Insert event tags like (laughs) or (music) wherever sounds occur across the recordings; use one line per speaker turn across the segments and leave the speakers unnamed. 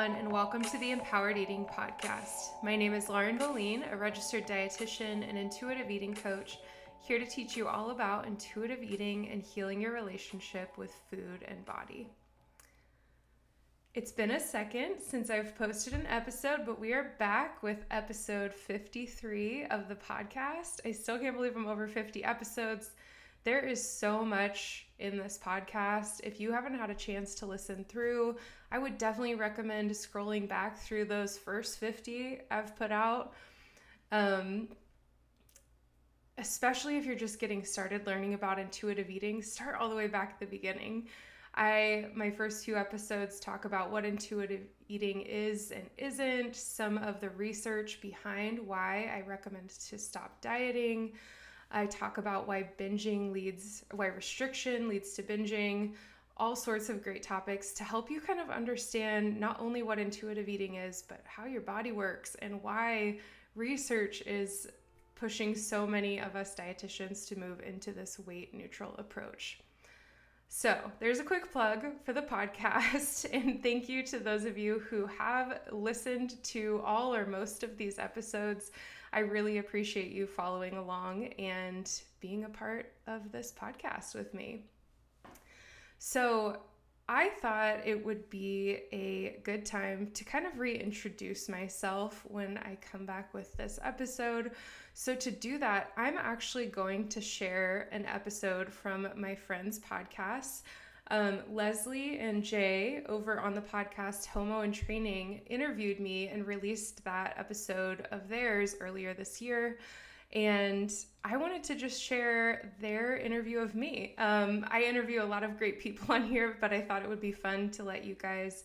everyone, and welcome to the Empowered Eating Podcast. My name is Lauren Boline, a registered dietitian and intuitive eating coach, here to teach you all about intuitive eating and healing your relationship with food and body. It's been a second since I've posted an episode, but we are back with episode 53 of the podcast. I still can't believe I'm over 50 episodes. There is so much in this podcast. If you haven't had a chance to listen through, I would definitely recommend scrolling back through those first 50 I've put out. Um, especially if you're just getting started learning about intuitive eating, start all the way back at the beginning. I my first few episodes talk about what intuitive eating is and isn't, some of the research behind why I recommend to stop dieting, I talk about why binging leads, why restriction leads to binging, all sorts of great topics to help you kind of understand not only what intuitive eating is, but how your body works and why research is pushing so many of us dietitians to move into this weight neutral approach. So, there's a quick plug for the (laughs) podcast, and thank you to those of you who have listened to all or most of these episodes. I really appreciate you following along and being a part of this podcast with me. So, I thought it would be a good time to kind of reintroduce myself when I come back with this episode. So, to do that, I'm actually going to share an episode from my friend's podcast. Um, Lesly and Jay over on the podcast Homo in Training interviewed me and released that episode of theirs earlier this year. And I wanted to just share their interview of me. Um, I interview a lot of great people on here, but I thought it would be fun to let you guys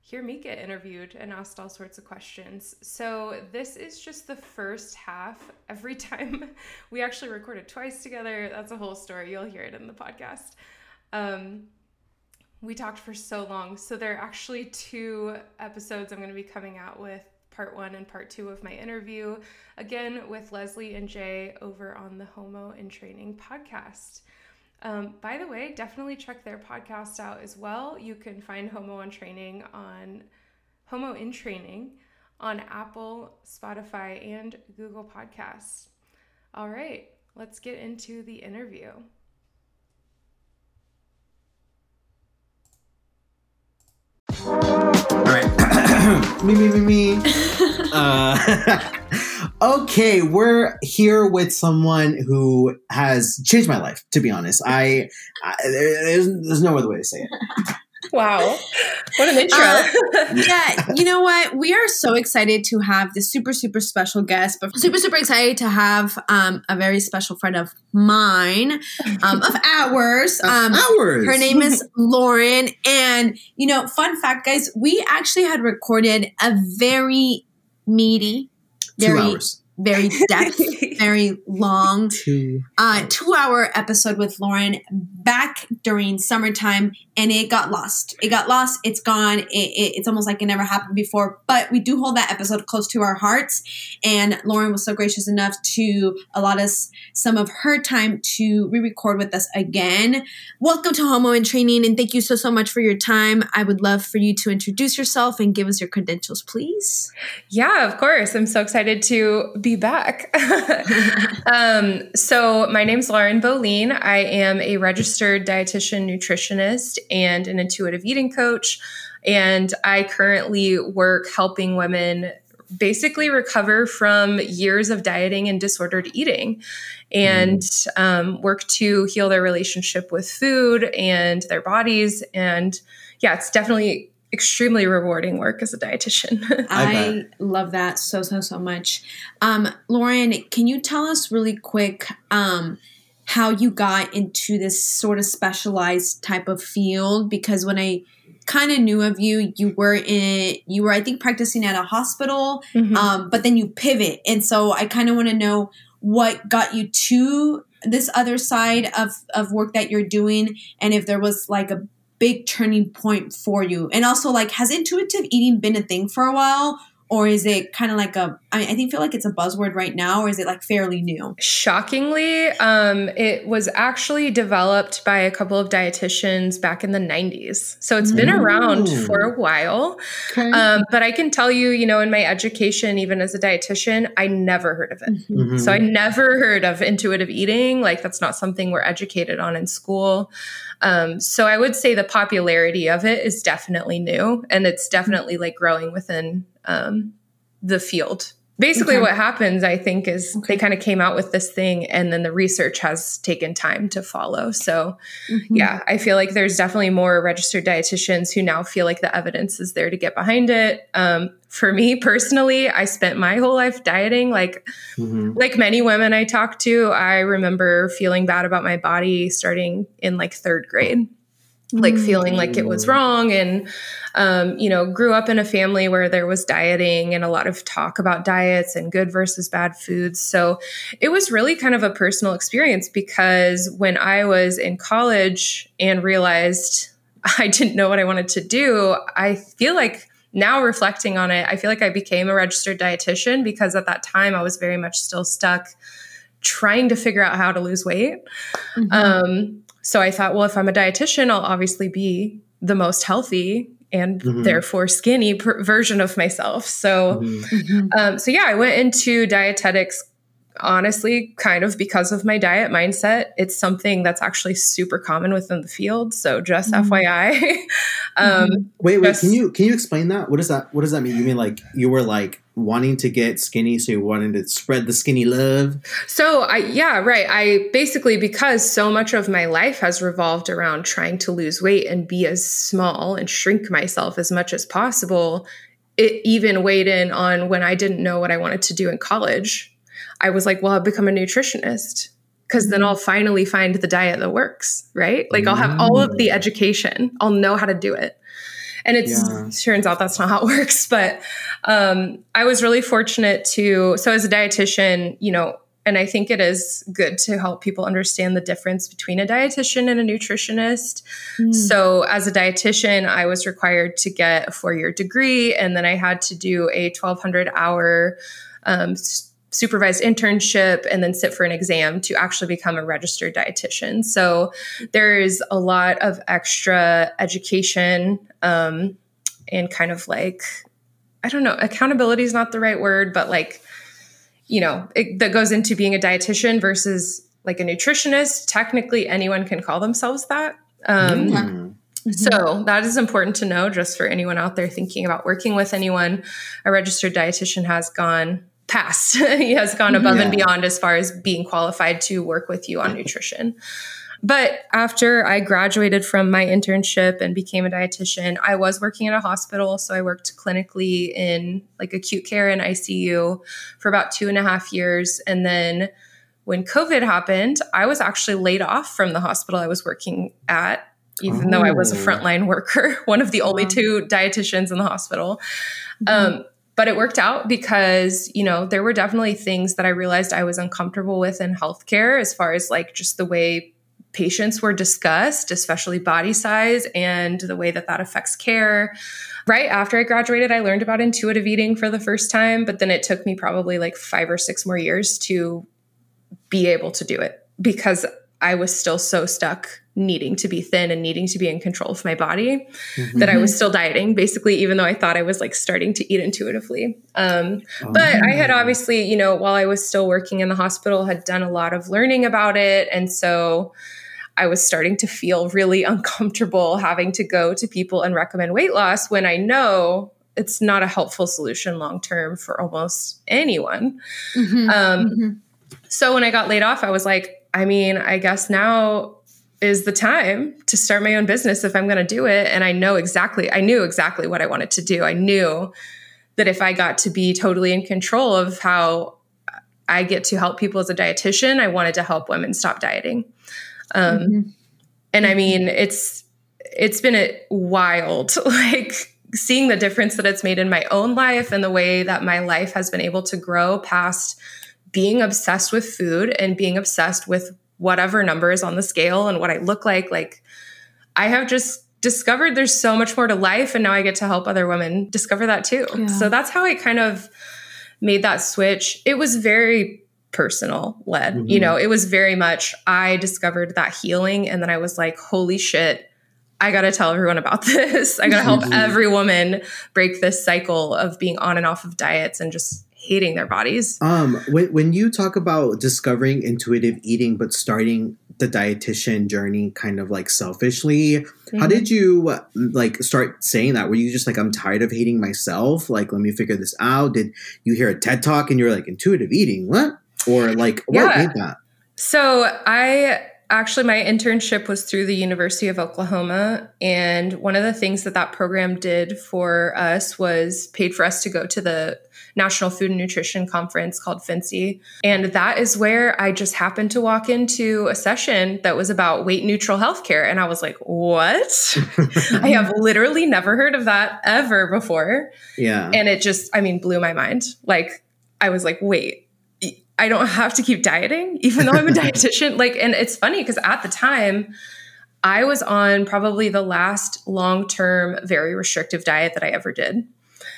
hear me get interviewed and asked all sorts of questions. So, this is just the first half. Every (laughs) time we actually recorded twice together, that's a whole story. You'll hear it in the podcast. Um, we talked for so long. So there are actually two episodes I'm going to be coming out with part one and part two of my interview, again with Lesly and Jay over on the Homo in Training podcast. Um, by the way, definitely check their podcast out as well. You can find Homo in Training on Homo in Training on Apple, Spotify, and Google Podcasts. All right, let's get into the interview.
Me, me, me, me. (laughs) Uh, (laughs) okay, we're here with someone who has changed my life. To be honest, I, I there's, there's no other way to say it.
Wow. What an intro. Uh, (laughs)
yeah, you know what? We are so excited to have this super, super special guest, but super, super excited to have um, a very special friend of mine, um, of (laughs) ours.
Um, ours.
Her name is (laughs) Lauren. And, you know, fun fact, guys, we actually had recorded a very meaty, very. Very depth, very long, two, uh, two hour episode with Lauren back during summertime, and it got lost. It got lost. It's gone. It, it, it's almost like it never happened before. But we do hold that episode close to our hearts, and Lauren was so gracious enough to allot us some of her time to re-record with us again. Welcome to Homo in Training, and thank you so so much for your time. I would love for you to introduce yourself and give us your credentials, please.
Yeah, of course. I'm so excited to be back. (laughs) (laughs) um, so, my name's Lauren Boline. I am a registered dietitian, nutritionist, and an intuitive eating coach. And I currently work helping women basically recover from years of dieting and disordered eating and um, work to heal their relationship with food and their bodies. And yeah, it's definitely extremely rewarding work as a dietitian. (laughs)
I love that so so so much. Um, Lauren, can you tell us really quick um, how you got into this sort of specialized type of field? Because when I kind of knew of you, you were in you were I think practicing at a hospital, mm-hmm. um, but then you pivot, and so I kind of want to know what got you to this other side of of work that you're doing and if there was like a big turning point for you? And also, like, has intuitive eating been a thing for a while, or is it kind of like a I, I think feel like it's a buzzword right now or is it like fairly new
shockingly um, it was actually developed by a couple of dietitians back in the 90s so it's been Ooh. around for a while okay. um, but i can tell you you know in my education even as a dietitian i never heard of it mm-hmm. so i never heard of intuitive eating like that's not something we're educated on in school um, so I would say the popularity of it is definitely new and it's definitely like growing within um, the field. Basically, what happens, I think, is okay. they kind of came out with this thing and then the research has taken time to follow. So, mm-hmm. yeah, I feel like there's definitely more registered dietitians who now feel like the evidence is there to get behind it. Um, for me personally, I spent my whole life dieting. Like, mm-hmm. like many women I talk to, I remember feeling bad about my body starting in like third grade like feeling like it was wrong and um, you know grew up in a family where there was dieting and a lot of talk about diets and good versus bad foods. So it was really kind of a personal experience because when i was in college and realized (laughs) i didn't know what i wanted to do i feel like now reflecting on it i feel like i became a registered dietitian because at that time i was very much still stuck trying to figure out how to lose weight. Mm-hmm. um, so I thought, well, if I'm a dietitian, I'll obviously be the most healthy and mm-hmm. therefore skinny per- version of myself. So, mm-hmm. mm-hmm. um, so yeah, I went into dietetics honestly kind of because of my diet mindset it's something that's actually super common within the field. So just mm-hmm. fyi (laughs)
um mm-hmm. wait wait just, can you can you explain that? What does that what does that mean? You mean like you were like wanting to get skinny so you wanted to spread the skinny love?
So i yeah right. I basically because so much of my life has revolved around trying to lose weight and be as small and shrink myself as much as possible it even weighed in on when i didn't know what i wanted to do in college I was like, well, I'll become a nutritionist because then mm-hmm. I'll finally find the diet that works, right? Like I'll have all of the mm. education, I'll know how to do it. And it yeah. turns out that's not how it (laughs) works. But um, I was really fortunate to, so as a dietitian, you know, and I think it is good to help people understand the difference between a dietitian and a nutritionist. Mm. So, as a dietitian, I was required to get a four year degree, and then I had to do a 1200 hour um, supervised internship and then sit for an exam to actually become a registered dietitian. So there's a lot of extra education um, and kind of like, I don't know, accountability is not the right word, but like, you know, it, that goes into being a dietitian versus like a nutritionist. Technically, anyone can call themselves that. Um, mm-hmm. So that is important to know just for anyone out there thinking about working with anyone. A registered dietitian has gone past. (laughs) he has gone above yeah. and beyond as far as being qualified to work with you on nutrition. But after I graduated from my internship and became a dietitian, I was working at a hospital. So I worked clinically in like acute care and ICU for about two and a half years. And then when COVID happened, I was actually laid off from the hospital I was working at, even oh. though I was a oh. frontline worker, (laughs) one of the only two dietitians in the hospital. Mm-hmm. Um, but it worked out because you know there were definitely things that i realized i was uncomfortable with in healthcare as far as like just the way patients were discussed especially body size and the way that that affects care. Right after i graduated i learned about intuitive eating for the first time but then it took me probably like five or six more years to be able to do it because i was still so stuck needing to be thin and needing to be in control of my body mm-hmm. that I was still dieting basically even though I thought I was like starting to eat intuitively um, oh. but I had obviously you know while I was still working in the hospital had done a lot of learning about it and so I was starting to feel really (laughs) uncomfortable having to go to people and recommend weight loss when I know it's not a helpful solution long term for almost anyone mm-hmm. Um, mm-hmm. so when I got laid off I was like I mean I guess now is the time to start my own business if I'm going to do it. And I know exactly, I knew exactly what I wanted to do. I knew that if I got to be totally in control of how I get to help people as a dietitian, I wanted to help women stop dieting. Um, mm-hmm. And I mean, it's it's been a wild, (laughs) like seeing the difference that it's made in my own life and the way that my life has been able to grow past being obsessed with food and being obsessed with whatever number is on the scale and what I look like. Like, I have just discovered there's so much more to life and now I get to help other women discover that too. Yeah. So that's how I kind of made that switch. It was very personal led. Mm-hmm. You know, it was very much I discovered that healing and then I was like, holy shit, I got to tell everyone about (laughs) this. I got to help mm-hmm. every woman break this cycle of being on and off of diets and just hating their bodies.
Um when when you talk about discovering intuitive eating but starting the dietitian journey kind of like selfishly mm-hmm. how did you like start saying that were you just like i'm tired of hating myself like let me figure this out did you hear a ted talk and you're like intuitive eating what or like what yeah. made that?
So I actually my internship was through the University of Oklahoma, and one of the things that that program did for us was paid for us to go to the National Food and Nutrition Conference called FNCE. And that is where I just happened to walk into a session that was about weight neutral healthcare. And I was like, what? (laughs) I have literally never heard of that ever before.
Yeah.
And it just, I mean, blew my mind. Like, I was like, wait, I don't have to keep dieting, even though I'm a (laughs) dietitian. Like, and it's funny because at the time, I was on probably the last long term, very restrictive diet that I ever did.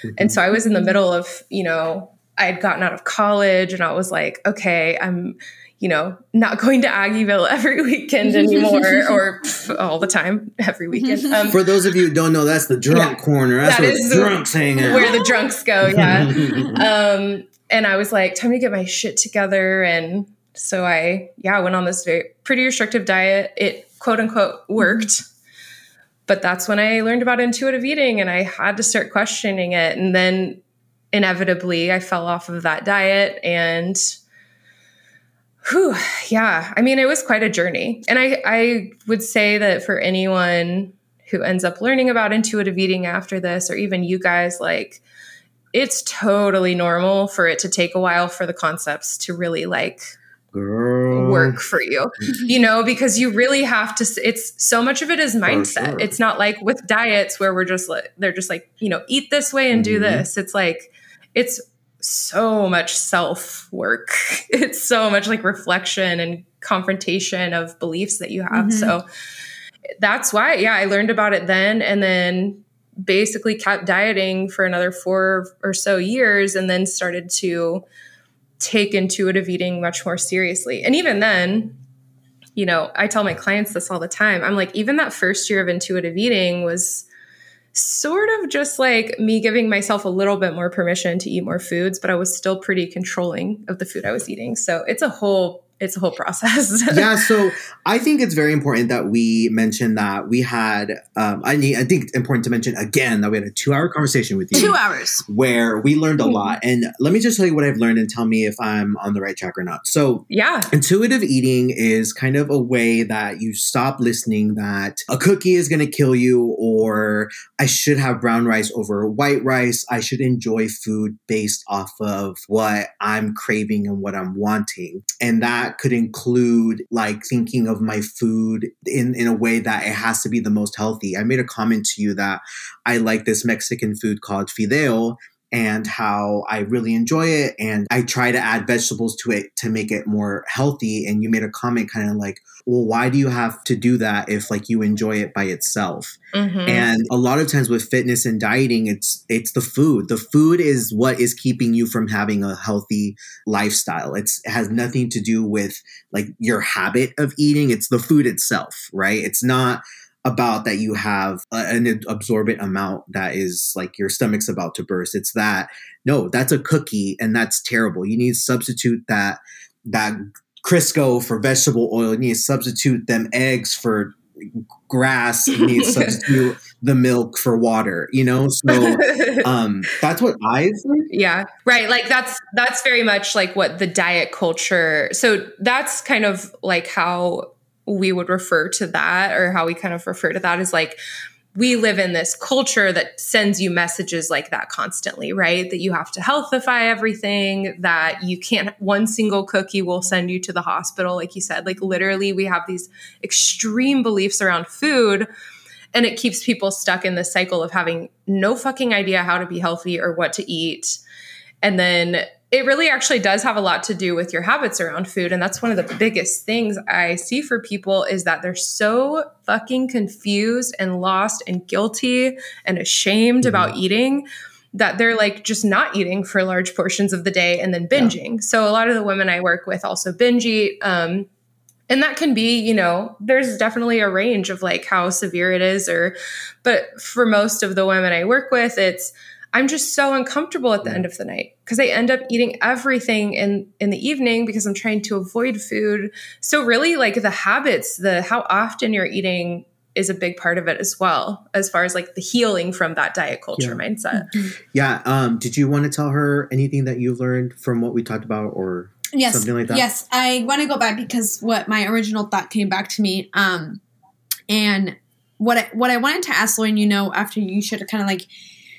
Mm-hmm. And so I was in the middle of, you know, I had gotten out of college and I was like, okay, I'm, you know, not going to Aggieville every weekend (laughs) anymore or pff, all the time, every weekend. (laughs)
Um, For those of you who don't know, that's the drunk yeah, corner. That's that where the drunks hang out.
Where the drunks go, yeah. um, and I was like, time to get my shit together. And so I, yeah, went on this very pretty restrictive diet. It quote unquote worked. Mm-hmm. But that's when I learned about intuitive eating and I had to start questioning it. And then inevitably I fell off of that diet and whew, yeah, I mean, it was quite a journey. And I, I would say that for anyone who ends up learning about intuitive eating after this, or even you guys, like, it's totally normal for it to take a while for the concepts to really like Girl. work for you (laughs) you know because you really have to it's so much of it is mindset sure. it's not like with diets where we're just like they're just like you know eat this way and mm-hmm. do this it's like it's so much self work (laughs) it's so much like reflection and confrontation of beliefs that you have mm-hmm. so that's why yeah i learned about it then and then basically kept dieting for another four or so years and then started to take intuitive eating much more seriously. And even then, you know, I tell my clients this all the time. I'm like, even that first year of intuitive eating was sort of just like me giving myself a little bit more permission to eat more foods, but I was still pretty controlling of the food I was eating. So it's a whole it's a whole process. (laughs)
yeah, so I think it's very important that we mention that we had. Um, I need. I think it's important to mention again that we had a two-hour conversation with you.
Two hours
where we learned a lot. (laughs) And let me just tell you what I've learned and tell me if I'm on the right track or not. So
yeah,
intuitive eating is kind of a way that you stop listening that a cookie is going to kill you, or I should have brown rice over white rice. I should enjoy food based off of what I'm craving and what I'm wanting, and that that could include like thinking of my food in, in a way that it has to be the most healthy. I made a comment to you that I like this Mexican food called fideo and how I really enjoy it. And I try to add vegetables to it to make it more healthy. And you made a comment kind of like, well, why do you have to do that if like you enjoy it by itself? Mm-hmm. And a lot of times with fitness and dieting, it's it's the food. The food is what is keeping you from having a healthy lifestyle. It's it has nothing to do with like your habit of eating. It's the food itself, right? It's not about that you have an absorbent amount that is like your stomach's about to burst. It's that no, that's a cookie and that's terrible. You need to substitute that that Crisco for vegetable oil. You need to substitute them eggs for grass. You need to (laughs) substitute the milk for water. You know, so (laughs) um, that's what I've.
Yeah, right. Like that's that's very much like what the diet culture. So that's kind of like how we would refer to that or how we kind of refer to that is like we live in this culture that sends you messages like that constantly, right? That you have to healthify everything, that you can't, one single cookie will send you to the hospital, like you said. Like, literally, we have these extreme beliefs around food, and it keeps people stuck in this cycle of having no fucking idea how to be healthy or what to eat. And then it really actually does have a lot to do with your habits around food and that's one of the biggest things i see for people is that they're so fucking confused and lost and guilty and ashamed mm-hmm. about eating that they're like just not eating for large portions of the day and then binging yeah. so a lot of the women i work with also binge eat um, and that can be you know there's definitely a range of like how severe it is or but for most of the women i work with it's I'm just so uncomfortable at the end of the night because I end up eating everything in in the evening because I'm trying to avoid food. So really like the habits, the how often you're eating is a big part of it as well as far as like the healing from that diet culture yeah. mindset.
Mm-hmm. Yeah, um did you want to tell her anything that you learned from what we talked about or
yes,
something like that?
Yes, I want to go back because what my original thought came back to me um and what I, what I wanted to ask Lauren, you know, after you should kind of like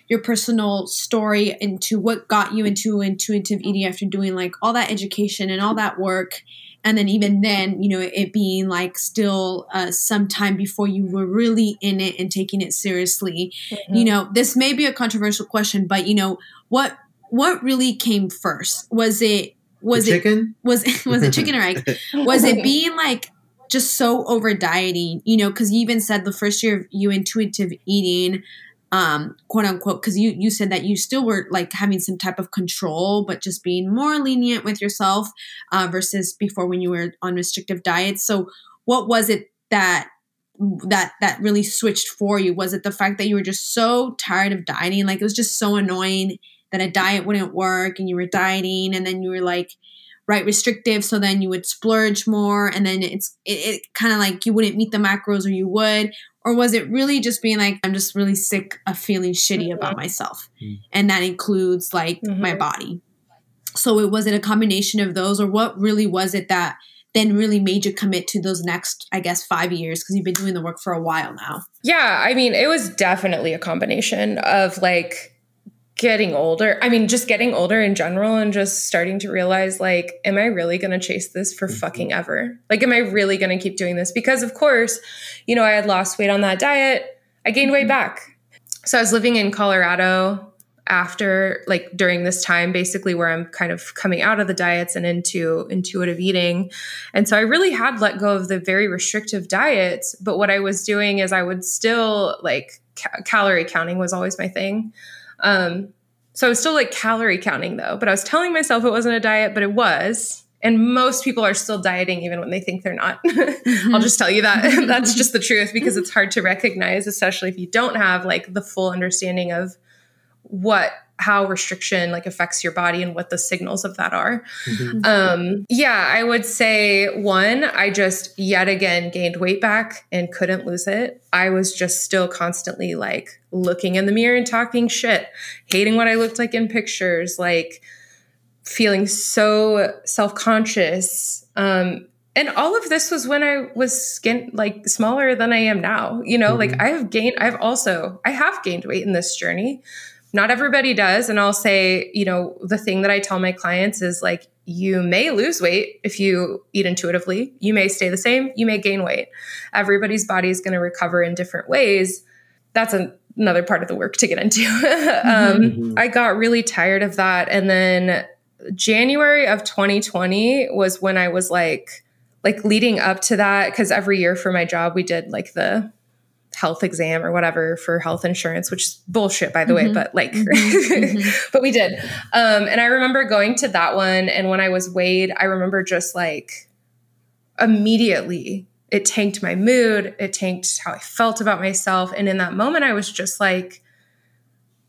your personal story into what got you into intuitive eating after doing like all that education and all that work. And then even then you know it being like still uh, some time before you were really in it and taking it seriously. Mm-hmm. you know this may be a controversial question but you know what what really came first? Was it was
the
it
chicken?
was (laughs) was it chicken or egg? (laughs) Was it being like just so over dieting? You know because you even said the first year of you intuitive eating um quote unquote because you you said that you still were like having some type of control but just being more lenient with yourself uh, versus before when you were on restrictive diets. So what was it that that that really switched for you? Was it the fact that you were just so tired of dieting? Like it was just so annoying that a diet wouldn't work and you were dieting and then you were like right restrictive so then you would splurge more and then it's it, it kind of like you wouldn't meet the macros or you would or was it really just being like i'm just really sick of feeling shitty mm-hmm. about myself mm-hmm. and that includes like mm-hmm. my body so it was it a combination of those or what really was it that then really made you commit to those next i guess five years because you've been doing the work for a while now
yeah i mean it was definitely a combination of like getting older i mean just getting older in general and just starting to realize like am i really going to chase this for mm-hmm. fucking ever? Like am i really going to keep doing this? Because of course you know i had lost weight on that diet. I gained weight mm-hmm. back. So i was living in colorado after like during this time basically where i'm kind of coming out of the diets and into intuitive eating. And so i really had let go of the very restrictive diets but what i was doing is i would still like ca- calorie counting was always my thing um, so I was still like calorie counting though, but I was telling myself it wasn't a diet, but it was. And most people are still dieting even when they think they're not. (laughs) Mm-hmm. I'll just tell you that. (laughs) That's just the truth because it's hard to recognize, especially if you don't have like the full understanding of what how restriction like affects your body and what the signals of that are. Mm-hmm. Um, yeah, I would say one, I just yet again gained weight back and couldn't lose it. I was just still constantly like looking in the mirror and talking shit, hating what I looked like in pictures, like feeling so self conscious. Um, and all of this was when I was skin like smaller than I am now. You know, mm-hmm. like I have gained, I've also, I have gained weight in this journey not everybody does. And I'll say, you know, the thing that I tell my clients is like, you may lose weight if you eat intuitively. You may stay the same. You may gain weight. Everybody's body is going to recover in different ways. That's a, another part of the work to get into. (laughs) um, mm-hmm. I got really tired of that. And then January of 2020 was when I was like, like leading up to that, because every year for my job, we did like the health exam or whatever for health insurance, which is bullshit, by the mm-hmm. way, but like, mm-hmm. (laughs) mm-hmm. but we did. Um, and I remember going to that one. And when I was weighed, I remember just like immediately it tanked my mood, it tanked how I felt about myself. And in that moment, I was just like,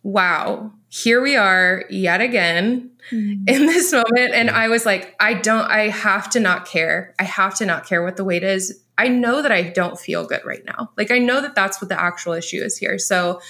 wow, here we are yet again mm-hmm. in this moment. And I was like, I don't, I have to not care. I have to not care what the weight is I know that I don't feel good right now. Like I know that that's what the actual issue is here. So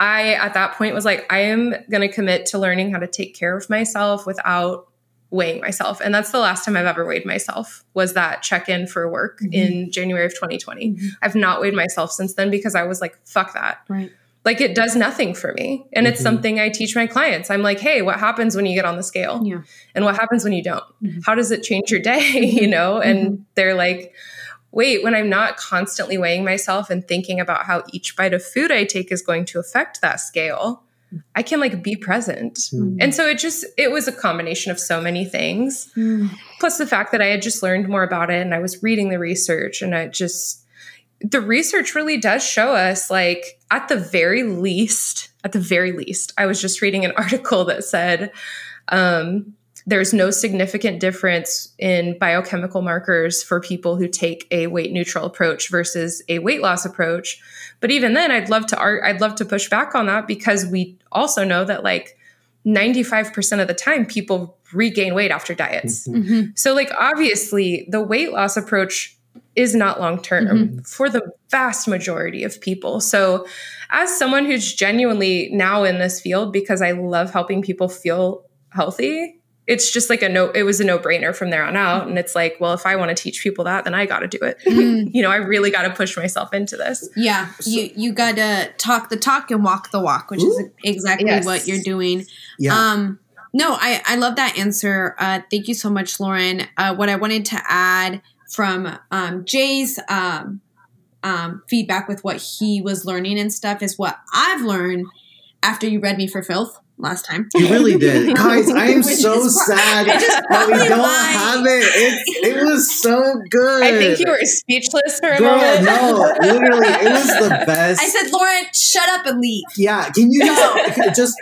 I at that point was like I am going to commit to learning how to take care of myself without weighing myself. And that's the last time I've ever weighed myself was that check-in for work mm-hmm. in January of 2020. Mm-hmm. I've not weighed myself since then because I was like fuck that.
Right.
Like it does nothing for me. And mm-hmm. it's something I teach my clients. I'm like, "Hey, what happens when you get on the scale?"
Yeah.
And what happens when you don't? Mm-hmm. How does it change your day, (laughs) you mm-hmm. know? And mm-hmm. they're like wait, when I'm not constantly weighing myself and thinking about how each bite of food I take is going to affect that scale, I can like be present.
Mm.
And so it just it was a combination of so many things.
Mm.
Plus the fact that I had just learned more about it and I was reading the research and I just the research really does show us like at the very least, at the very least, I was just reading an (laughs) article that said um there's no significant difference in biochemical markers for people who take a weight neutral approach versus a weight loss approach. But even then, I'd love to I'd love to push back on that because we also know that like 95% of the time people regain weight after diets.
Mhm.
Mhm.
So like obviously the weight loss approach is not long term
Mhm.
for the vast majority of people. So as someone who's genuinely now in this field because I love helping people feel healthy, it's just like a no it was a no-brainer from there on out and it's like, well, if I want to teach people that, then I got to do it.
Mm. (laughs)
you know, I really got to push myself into this.
Yeah, you you gotta talk the talk and walk the walk, which is exactly
Yes.
what you're doing.
Yeah.
Um, no, I I love that answer. Uh, thank you so much, Lauren. Uh, what I wanted to add from um, Jay's um, um, feedback with what he was learning and stuff is what I've learned after you read me for filth last time.
You really did, (laughs) guys. I am so sad that we don't
why-
have it. It it was so good.
I think you were speechless for a
Girl,
moment.
no, literally, it was the (laughs) best.
I said, Lauren, shut up and leave.
yeah, can you
No.
just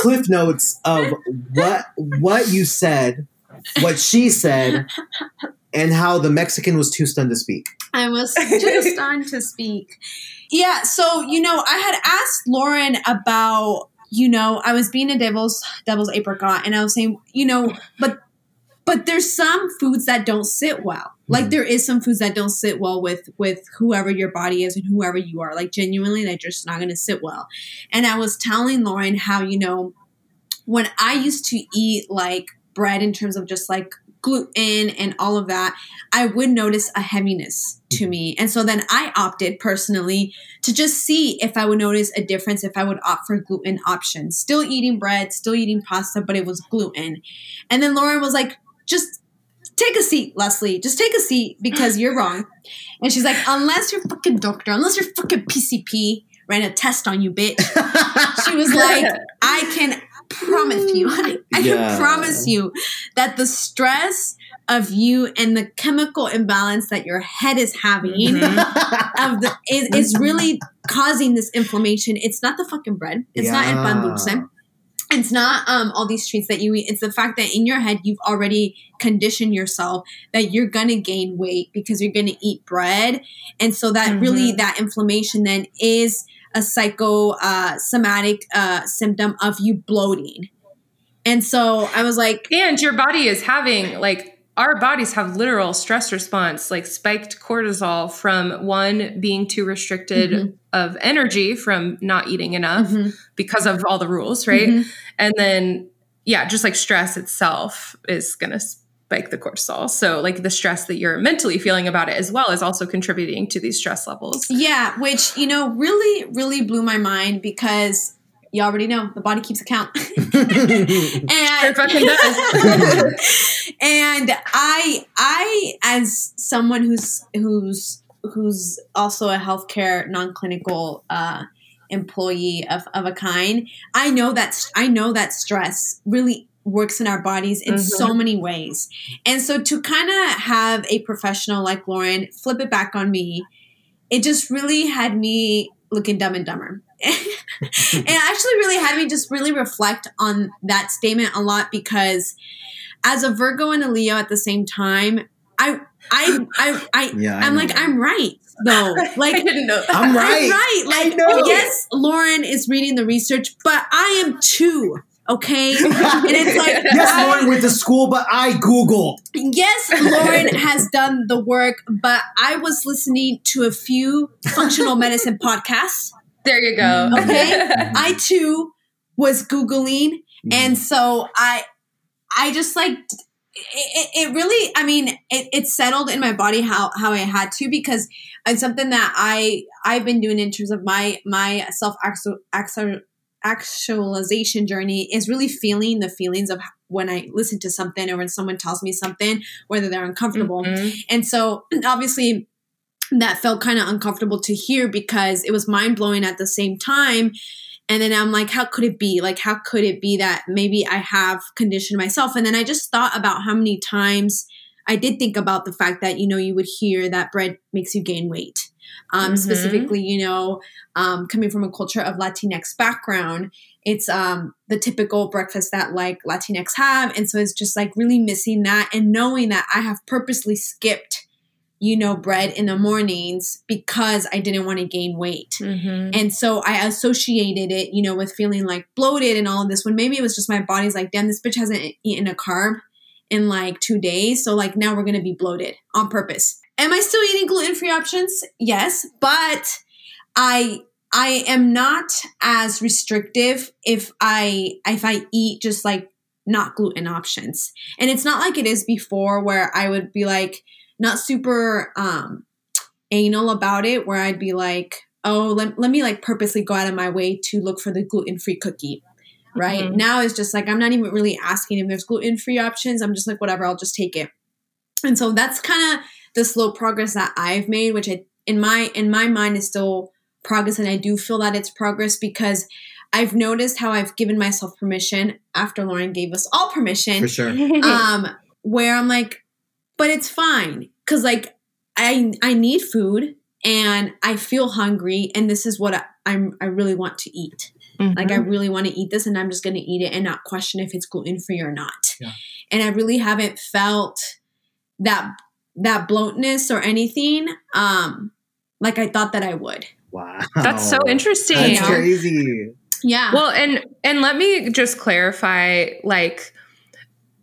cliff notes of what what you said, what she said, and how the Mexican was too stunned to speak.
I was too stunned to speak. (laughs) Yeah, so you know, I had asked Lauren about, you know, I was being a devil's devil's apricot, and I was saying, you know, but but there's some foods that don't sit well. Like
Mhm.
there is some foods that don't sit well with with whoever your body is and whoever you are. Like genuinely, they're just not going to sit well. And I was telling Lauren how you know when I used to eat like bread in terms of just like gluten and all of that, I would notice a heaviness to mm-hmm. me. And so then I opted personally to just see if I would notice a difference if I would opt for gluten options. Still eating bread, still eating pasta, but it was gluten. And then Lauren was like, just take a seat, Lesly. Just take a seat because you're wrong. And she's like, unless you're fucking doctor, unless you're fucking PCP, ran a test on you, bitch. (laughs) She was like, I can promise you, (laughs) I, I
Yeah.
can promise you that the stress of you and the chemical imbalance that your head is having
Mhm.
of the is, is really causing this inflammation. It's not the fucking bread. It's not el pan dulce. It's not um, all these treats that you eat. It's the fact that in your head you've already conditioned yourself that you're gonna gain weight because you're gonna eat bread, and so that really
Mhm.
that inflammation then is a psychosomatic uh, symptom of you bloating. And so I was like,
And your body is having like our bodies have literal stress response, like spiked cortisol from one being too restricted
Mhm.
of energy from not eating enough
mhm,
because of all the rules, right?
mhm.
And then yeah, just like stress itself is gonna spike the cortisol. So like the stress that you're mentally feeling about it as well is also contributing to these stress levels.
Yeah, which you know really, really blew my mind because you already know the body keeps account. (laughs) and
Sure fucking does. (laughs)
and I, I, as someone who's who's who's also a healthcare non-clinical uh, employee of, of a kind, I know that I know that stress really works in our bodies in
Mhm.
so many ways. And so to kind of have a professional like Lauren flip it back on me, it just really had me looking dumb and dumber. and (laughs) it actually really had me just really reflect on that statement a lot because as a Virgo and a Leo at the same time, I I I, I (laughs)
yeah, I
I'm
know.
like I'm right though. (laughs)
I
Like
didn't know that.
I'm right.
I'm right. Like
know.
yes, Lauren is reading the research, but I am too. Okay, (laughs) and it's like
yes,
I-
Lauren went to school, but I googled.
Yes, Lauren has done the work, but I was listening to a few functional medicine podcasts.
There you go.
Okay. (laughs) I too was googling,
Mm-hmm.
and so I, I just like it, it- it really. I mean, it, it settled in my body how how I had to because it's something that I I've been doing in terms of my my self actualization journey is really feeling the feelings of when I listen to something or when someone tells me something, whether they're uncomfortable.
Mhm.
And so (clears throat) obviously that felt kind of uncomfortable to hear because it was mind blowing at the same time. And then I'm like, how could it be? Like, how could it be that maybe I have conditioned myself? And then I just thought about how many times I did think about the fact that, you know, you would hear that bread makes you gain weight. Um,
Mhm.
Specifically, you know, um, coming from a culture of Latinx background, it's um, the typical breakfast that like Latinx have. And so it's just like really missing that and knowing that I have purposely skipped, you know, bread in the mornings because I didn't want to gain weight.
Mhm.
And so I associated it, you know, with feeling like bloated and all of this when maybe it was just my body's like, damn, this bitch hasn't eaten a carb in like two days. So like now we're going to be bloated on purpose. Am I still eating gluten free options? Yes. But I, I am not as restrictive if I, if I eat just like not gluten options. And it's not like it is before where I would be like, not super, um, anal about it where I'd be like, oh, let, let me like purposely go out of my way to look for the gluten free cookie. Right
Mhm.
now, it's just like I'm not even really asking if there's gluten free options. I'm just like, whatever, I'll just take it. And so that's kind of the slow progress that I've made, which I, in my in my mind is still progress, and I do feel that it's progress because I've noticed how I've given myself permission after Lauren gave us all permission
For sure. (laughs)
um where i'm like but it's fine because like i i need food and i feel hungry and this is what I, i'm i really want to eat like i really want to eat this and i'm just going to eat it and not question if it's gluten free or not
Yeah.
and i really haven't felt that that bloatness or anything um like i thought that i would
Wow.
That's so interesting.
That's
Yeah.
crazy.
yeah
Well, and and let me just clarify like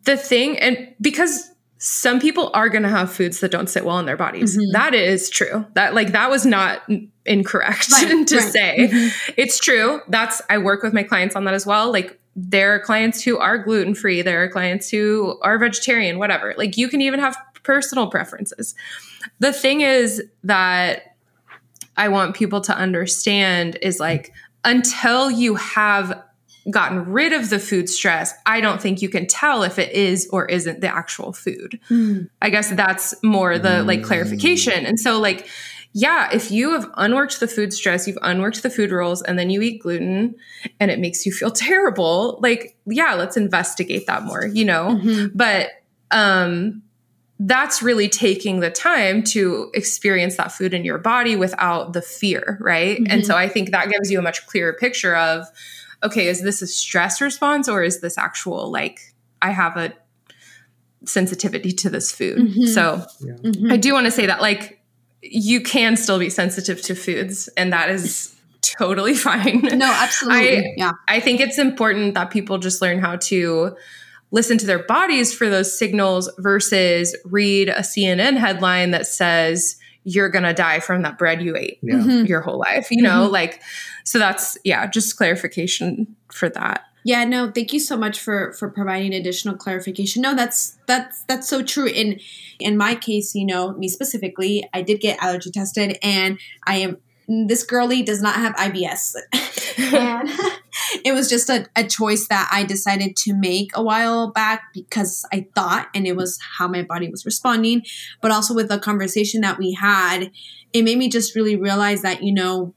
the thing and because some people are going to have foods that don't sit well in their bodies.
Mhm.
That is true. That like that was not incorrect
Right, (laughs)
to
right.
say.
Mhm.
It's true. That's I work with my clients on that as well. Like there are clients who are gluten free, there are clients who are vegetarian, whatever. Like you can even have personal preferences. The thing is that I want people to understand is like until you have gotten rid of the food stress, I don't think you can tell if it is or isn't the actual food.
Mm.
I guess that's more the like
Mm.
clarification. And so like yeah, if you have unworked the food stress, you've unworked the food rules and then you eat gluten and it makes you feel (laughs) terrible, like yeah, let's investigate that more, you know?
Mhm.
But um that's really taking the time to experience that food in your body without the fear, right? And
Mhm.
so I think that gives you a much clearer picture of okay, is this a stress response or is this actual like I have a sensitivity to this food.
Mhm.
So
Mhm.
I do want to say that like you can still be sensitive to foods and that is totally (laughs) fine.
no absolutely
I-
yeah
I think it's important that people just learn how to listen to their bodies for those signals versus read a CNN headline that says you're going to die from that bread you ate
Yeah.
Mhm.
your whole life, you know,
Mhm.
like so that's yeah, just clarification for that.
Yeah, no, thank you so much for for providing additional clarification. No, that's that's that's so true. In in my case, you know, me specifically, I did get allergy tested and I am this girly does not have IBS. and (laughs) it was just a, a choice that I decided to make a while back because I thought and it was how my body was responding. But also with the conversation that we had, it made me just really realize that, you know,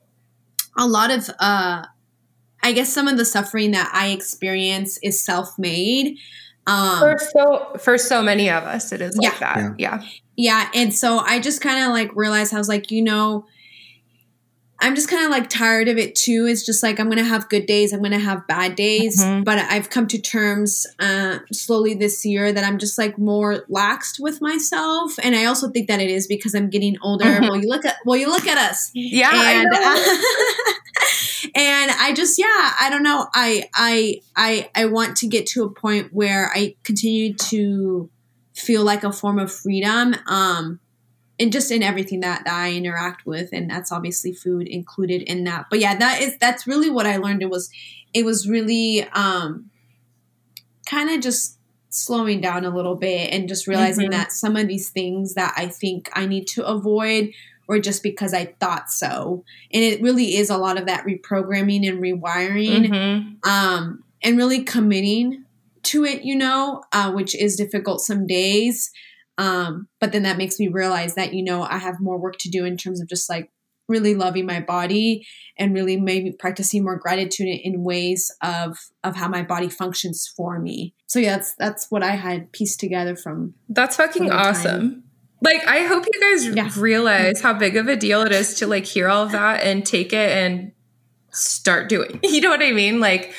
a lot of uh I guess some of the suffering that I experience is self-made. Um,
for so for so many of us it is like
Yeah.
that.
Yeah.
Yeah.
yeah, and so I just kind of like realized I was like, you know, I'm just kind of like tired of it too. It's just like I'm gonna have good days, I'm gonna have bad days,
Mhm.
but I've come to terms uh, slowly this year that I'm just like more laxed with myself, and I also think that it is because I'm getting older.
Mhm.
Well, you look at well, you look at us,
Yeah, I
and
know. (laughs)
and I just yeah I don't know I I I I want to get to a point where I continue to feel like a form of freedom um and just in everything that, that I interact with and that's obviously food included in that but yeah that is that's really what I learned it was it was really um kind of just slowing down a little bit and just realizing
Mhm.
that some of these things that I think I need to avoid or just because I thought so. And it really is a lot of that reprogramming and rewiring
Mhm.
um, and really committing to it, you know, uh, which is difficult some days. Um, but then that makes me realize that, you know, I have more work to do in terms of just like really loving my body and really maybe practicing more gratitude in ways of of how my body functions for me. So yeah, that's that's what I had pieced together from.
That's fucking awesome. Like I hope you guys yeah. realize how big of a deal it is to like hear all of that and take it and start doing. (laughs) You know what I mean? Like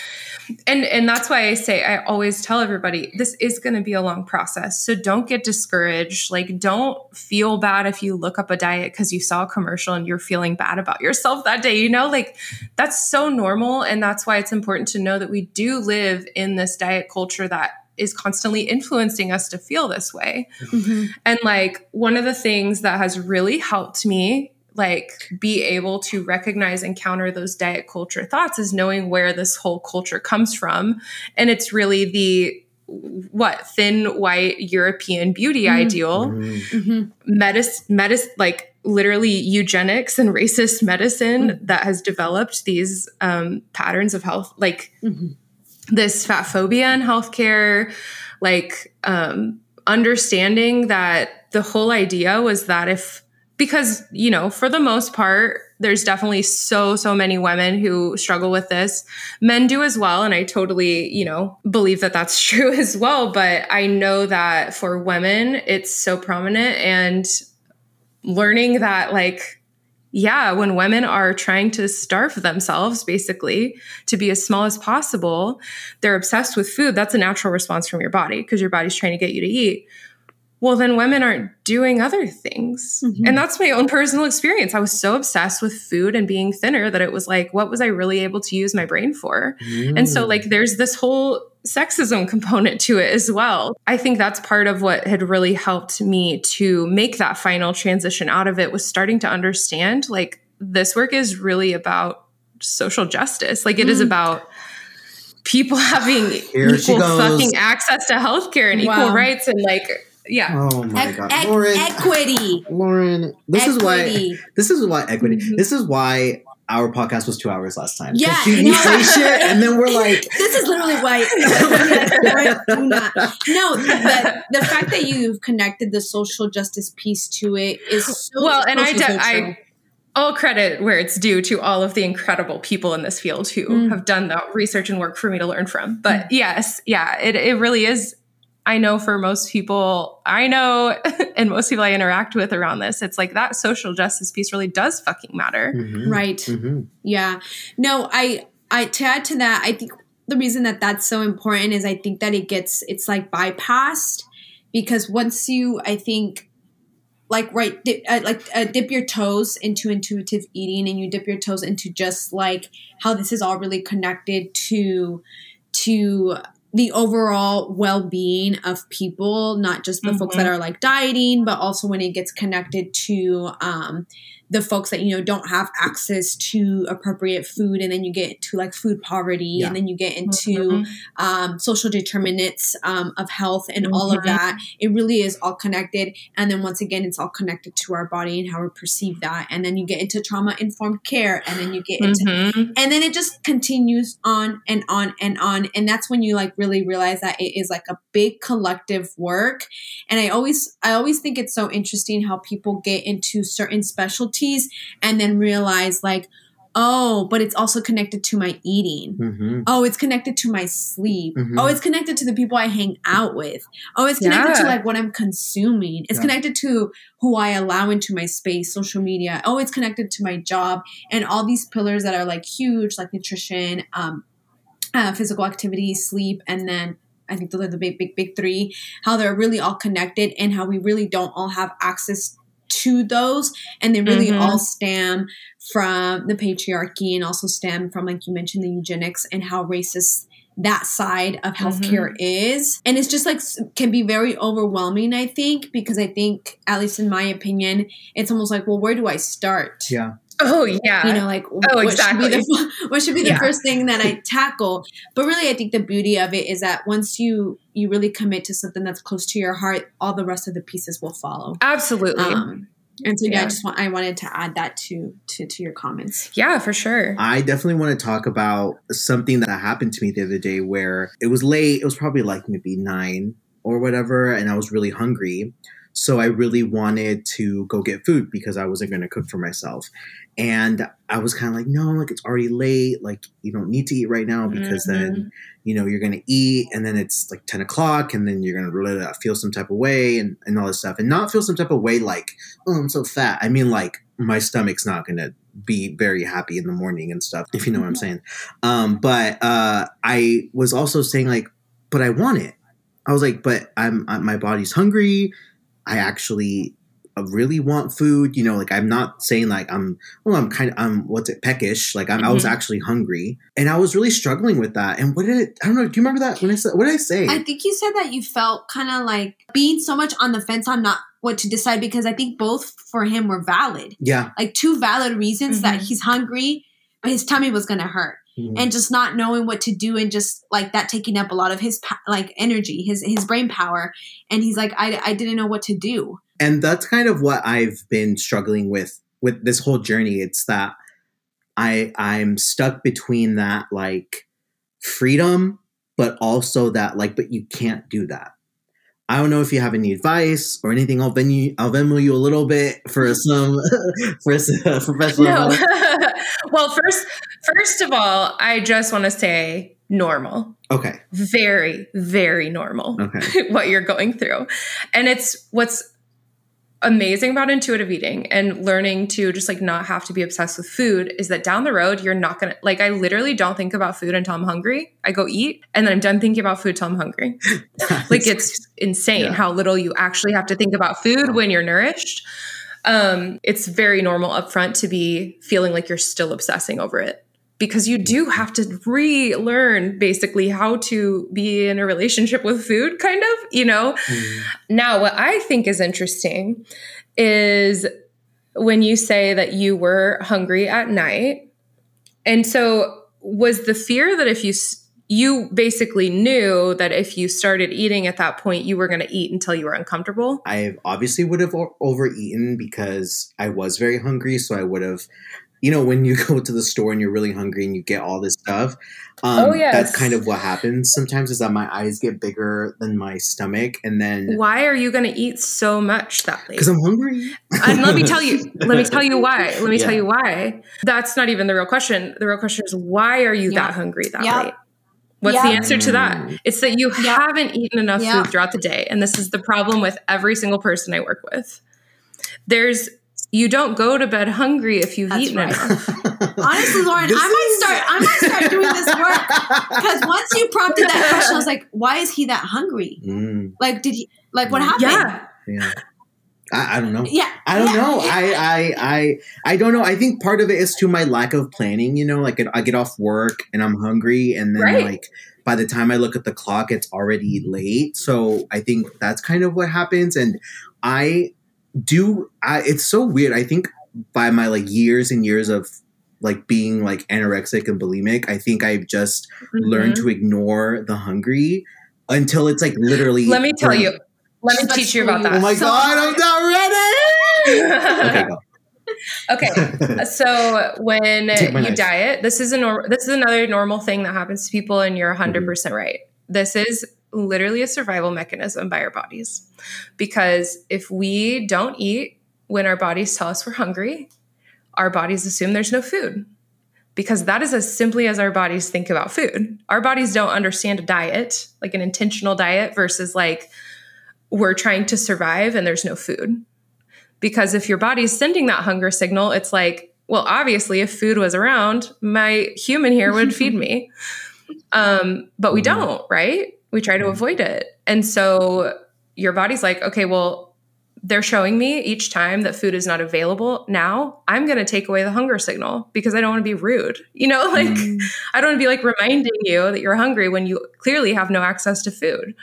and and that's why I say I always tell everybody this is going to be a long process. So don't get discouraged. Like don't feel bad if you look up a diet cuz you saw a commercial and you're feeling bad about yourself that day. You know, like that's so normal and that's why it's important to know that we do live in this diet culture that is constantly influencing us to feel this way. Mm-hmm. And like one of the things that has really helped me like be able to recognize and counter those diet culture thoughts is knowing where this whole culture comes from and it's really the what thin white european beauty mm-hmm. ideal mm-hmm. medicine medicine like literally eugenics and racist medicine mm-hmm. that has developed these um, patterns of health like mm-hmm. this fat phobia in healthcare like um, understanding that the whole idea was that if because you know for the most part there's definitely so so many women who struggle with this. Men do as well and i totally you know believe that that's (laughs) true as well but i know that for women it's so prominent and learning that like yeah when women are trying to starve themselves basically to be as small as possible they're obsessed with food. That's a natural response from your body because your body's trying to get you to eat well, then women aren't doing other things. Mm-hmm. And that's my own personal experience. I was so obsessed with food and being thinner that it was like, what was I really able to use my brain for? Mm. And so, like, there's this whole sexism (laughs) component to it as well. I think that's part of what had really helped me to make that final transition out of it was starting to understand like this work is really about social justice. Like, it mm. is about people (laughs) having Here equal fucking access to healthcare and wow. equal rights and like yeah.
Oh my e- god, e- Lauren.
Equity.
Lauren, this equity. is why. This is why equity. Mm-hmm. This is why our podcast was two hours last time.
Yeah,
you, you say shit, and then we're (laughs) like,
"This is literally why." (laughs) do not. No, the, the fact that you've connected the social justice piece to it is so (gasps)
well, and I, de- I all credit where it's due to all of the incredible people in this field who mm. have done the research and work for me to learn from. But mm. yes, yeah, it, it really is I know for most people I know (laughs) and most people I interact with around this, it's like that social justice piece really does fucking matter.
Mm-hmm. Right. Mm-hmm. Yeah. No, I, I, to add to that, I think the reason that that's so important is I think that it gets, it's like bypassed because once you, I think, like right dip, uh, like uh, dip your toes into intuitive eating and you dip your toes into just like how this is all really connected to to the overall well-being of people not just the mm-hmm. folks that mm-hmm. are like dieting but also when it gets connected to um, the folks that you know don't have access to appropriate food and then you get to like food poverty yeah. and then you get into mm-hmm. um, social determinants um, of health and mm-hmm. all of mm-hmm. that it really is all connected and then once again it's all connected to our body and how we perceive that and then you get into trauma informed care and then you get into mm-hmm. and then it just continues on and on and on and that's when you like really realize that it is like a big collective work and i always i always think it's so interesting how people get into certain specialties specialties and then realize like oh but it's also connected to my eating mm-hmm. oh it's connected to my sleep mm-hmm. oh it's connected to the people i hang out with oh it's connected yeah. to like what i'm consuming it's yeah. connected to who i allow into my space social media oh it's connected to my job and all these pillars that are like huge like nutrition um, uh, physical activity sleep and then I think those are the big, big, big three, how they're really all connected and how we really don't all have access to those and they really mm-hmm. all stem from the patriarchy and also stem from like you mentioned the eugenics and how racist that side of healthcare mm-hmm. is and it's just like can be very overwhelming i think because i think at least in my opinion it's almost like well where do i start
yeah
Oh yeah.
You know, like
oh, what exactly.
should be the (laughs) what should be the yeah. first thing that I tackle? But really I think the beauty of it is that once you you really commit to something that's close to your heart, all the rest of the pieces will follow.
Absolutely. Um,
and so yeah, yeah, I just want I wanted to add that to to to your comments.
Yeah, for sure.
I definitely want to talk about something that happened to me the other day where it was late. It was probably like maybe nine or whatever, and I was really hungry. So I really wanted to go get food because I wasn't going to cook for myself. And I was kind of like, no, like it's already late. Like you don't need to eat right now because
Mhm.
then, you know, you're going to eat and then it's like 10 o'clock and then you're going to really feel some type of way and, and all this stuff. And not feel some type of way like, oh, I'm so fat. I mean, like my stomach's not going to be very happy in the morning and stuff, if you know what I'm saying. Um, but uh, I was also saying like, but I want it. I was like, but I'm, i my body's hungry. I actually uh, really want food. You know, like I'm not saying like I'm, well, I'm kind of, I'm what's it, peckish. Like I'm, I was
Mhm.
actually hungry, and I was really struggling with that. And what did it? I don't know. Do you remember that when I said? What did I say?
I think you said that you felt kind of like being so much on the fence on not what to decide because I think both for him were valid.
yeah.
Like two valid reasons that
Mhm.
he's hungry, but his tummy was going to hurt.
Mhm.
And just not knowing what to do and just like that taking up a lot of his like energy, his his brain power. And he's like I I didn't know what to do.
and that's kind of what I've been struggling with with this whole journey. It's that I I'm stuck between that like freedom, but also that like, but you can't do that. I don't know if you have any advice or anything. I'll Venmo, I'll Venmo you a little bit for some (laughs) for some (laughs) professional.
No. (laughs) well, first first of all, I just want to say normal.
Okay.
Very, very normal.
Okay.
what you're going through. And it's what's amazing about intuitive eating and learning to just like not have to be obsessed with food is that down the road you're not gonna like I literally don't think about food until I'm hungry. I go eat and then I'm done thinking about food till I'm hungry. (laughs) like it's insane
Yeah.
how little you actually have to think about food when you're nourished. Um, it's very normal upfront to be feeling like you're still obsessing over it because you do have to relearn basically how to be in a relationship with food, kind of, you know?
Mm.
Now, what I think is interesting is when you say that you were hungry at night. And so, was the fear that if you you basically knew that if you started eating at that point, you were going to eat until you were uncomfortable?
I obviously would have overeaten because I was very hungry. So I would have, you know, when you (laughs) go to the store and you're really hungry and you get all this stuff. Um,
Oh, yes.
That's kind of what happens sometimes is that my eyes get bigger than my stomach. And then
Why are you going to eat so much that late?
because I'm hungry.
and let me tell you (laughs) let me tell you why let me tell you why that's not even the real question the real question is why are you
Yeah.
that hungry that
Yeah.
late what's
Yeah.
the answer to that
Mm.
it's that you
Yeah.
haven't eaten enough
Yeah.
food throughout the day and this is the problem with every single person i work with there's you don't go to bed hungry if you've
That's
eaten
right.
enough (laughs)
Honestly, Lauren,
This
I might
is-
start I might start doing this work because once you prompted that question, I was like, why is he that hungry?
Mm,
Like, did he like what happened?
yeah
yeah. I, I don't know.
Yeah.
I don't
yeah,
know.
yeah.
I, I I I don't know. I think part of it is to my lack of planning. You know, like I get off work and I'm hungry, and then
Right.
like by the time I look at the clock, it's already late. So I think that's kind of what happens. And I do. I, it's so weird. I think by my like years and years of like being like anorexic and bulimic, I think I've just learned
Mhm.
to ignore the hungry until it's like literally.
let me tell
burnt.
you let me teach
to
you about that
Oh my
So-
god! I'm not ready. okay, go. (laughs)
okay So when you
knife.
diet, this is a nor- this is another normal thing that happens to people, and you're 100
Mm-hmm.
percent right. This is literally a survival mechanism by our bodies, because if we don't eat when our bodies tell us we're hungry, our bodies assume there's no food. Because that is as simply as our bodies think about food. Our bodies don't understand a diet, like an intentional diet, versus like we're trying to survive and there's no food because if your body's sending that hunger signal, it's like, well, obviously, if food was around, my human here would (laughs) feed me. Um, but we
Mhm.
don't, right? We try to avoid it. And so your body's like, okay, well, they're showing me each time that food is not available now i'm going to take away the hunger signal because i don't want to be rude you know (laughs) like
Mm.
I don't want to be like reminding you that you're hungry when you clearly have no access to food.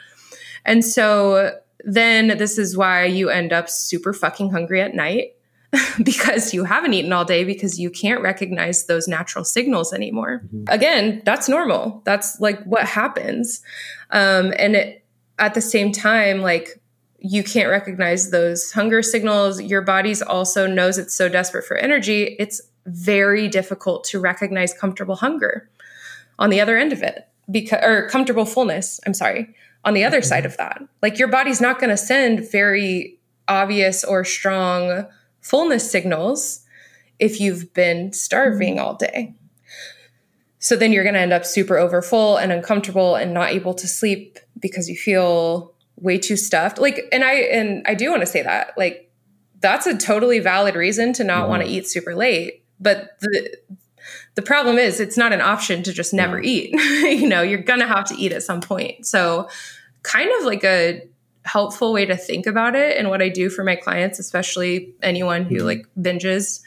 And so then this is why you end up super fucking hungry at night (laughs) because you haven't eaten all day because you can't recognize those natural signals anymore.
Mhm.
Again, that's normal. That's like what happens. Um, and it, at the same time, like you can't recognize those hunger signals. Your body's also knows it's so desperate for energy. It's very difficult to recognize comfortable hunger on the other end of it because or comfortable fullness i'm sorry on the other side of that like your body's not going to send very obvious or strong fullness signals if you've been starving all day. So then you're going to end up super overfull and uncomfortable and not able to sleep because you feel way too stuffed. Like and I and I do want to say that. Like that's a totally valid reason to not mm-hmm. want to eat super late, but the the problem is it's not an option to just never eat. (laughs) you know, you're going to have to eat at some point. So kind of like a helpful way to think about it and what I do for my clients, especially anyone who mm-hmm. like binges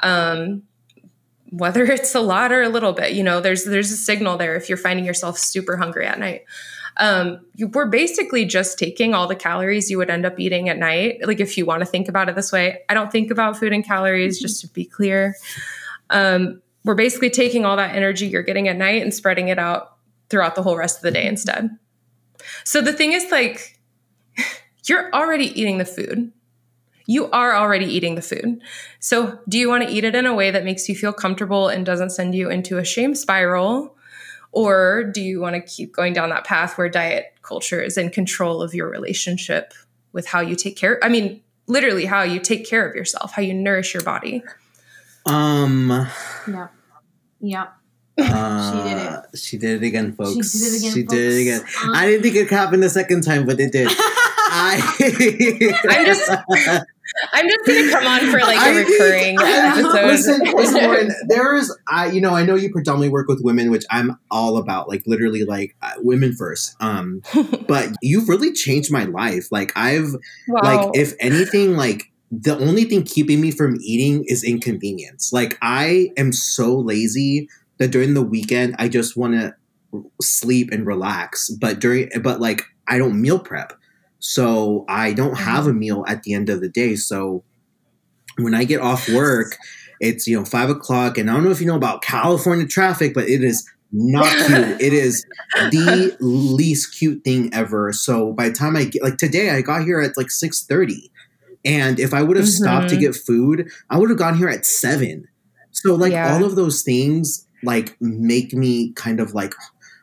um whether (laughs) it's a lot or a little bit you know there's there's a signal there if you're finding yourself super hungry at night. Um, you, we're basically just taking all the calories you would end up eating at night. Like if you want to think about it this way i don't think about food and calories just to be clear. Um, we're basically taking all that energy you're getting at night and spreading it out throughout the whole rest of the day instead. So the thing is like (laughs) you're already eating the food you are already eating the food. So, do you want to eat it in a way that makes you feel comfortable and doesn't send you into a shame spiral? Or do you want to keep going down that path where diet culture is in control of your relationship with how you take care? I mean, literally, how you take care of yourself, how you nourish your body.
Um,
yeah. Yeah.
Uh, she did it. She did it again, folks. She did it again. She folks. did it again. Um, I didn't think it happened the second time, but it did. (laughs) I.
I'm just. I'm just gonna come on for like a recurring episode.
Listen, listen, Lauren, (laughs) there is, I, you know, I know you predominantly work with women, which I'm all about, like literally, like uh, women first. Um, (laughs) but you've really changed my life. Like I've, wow. like, if anything, like the only thing keeping me from eating is inconvenience. Like I am so lazy that during the weekend I just want to sleep and relax. But during, but like I don't meal prep. So I don't have mm-hmm. a meal at the end of the day. So when I get off work, it's you know five o'clock, and I don't know if you know about California traffic, but it is not (laughs) cute. it is the least cute thing ever. So by the time I get like today, I got here at like six thirty, and if I would have mm-hmm. stopped to mm-hmm. get food, I would have gone here at seven. So like yeah. all of those things like make me kind of like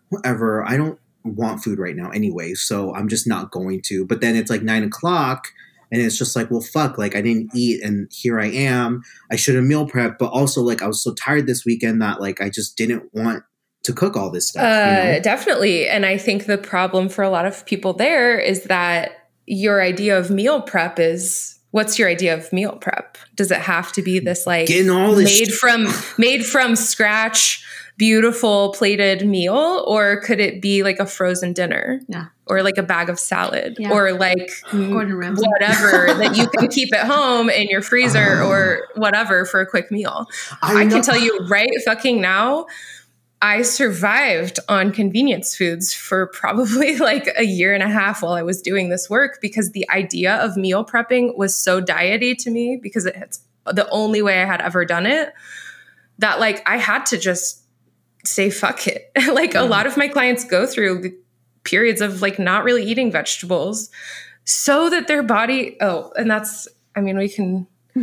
whatever. I don't want food right now anyway, so I'm just not going to. But then it's like nine o'clock and it's just like, well, fuck, like I didn't eat and here I am. I should have meal prep, but also like I was so tired this weekend that like I just didn't want to cook all this stuff. Uh,
you know? Definitely. And I think the problem for a lot of people there is that your idea of meal prep is what's your idea of meal prep? Does it have to be this like Getting all this made from made from scratch beautiful plated meal or could it be like a frozen dinner?
Yeah.
Or like a bag of salad. Yeah. or like (laughs) whatever that you can keep at home in your freezer uh, or whatever for a quick meal. I, I can tell you right fucking now I survived on convenience foods for probably (laughs) like a year and a half while I was doing this work because the idea of meal prepping was so diety to me because it's the only way I had ever done it that like I had to just say fuck it. (laughs) like a lot of my clients go through periods of like not really eating vegetables so that their body oh and that's I mean we can (laughs)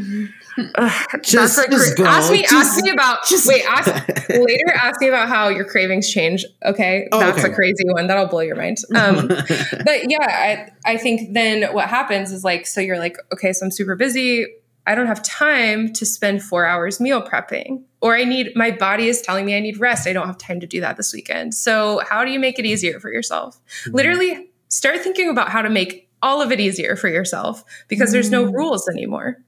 just, like, just go. ask me just, ask me about just, wait ask (laughs) later ask me about how your cravings change okay oh, that's okay. a crazy one that'll blow your mind um but yeah I, I think then what happens is like so you're like okay so i'm super busy I don't have time to spend four hours meal prepping, or I need my body is telling me I need rest. I don't have time to do that this weekend. So, how do you make it easier for yourself? Mm-hmm. Literally, start thinking about how to make all of it easier for yourself because mm-hmm. there's no mm. rules anymore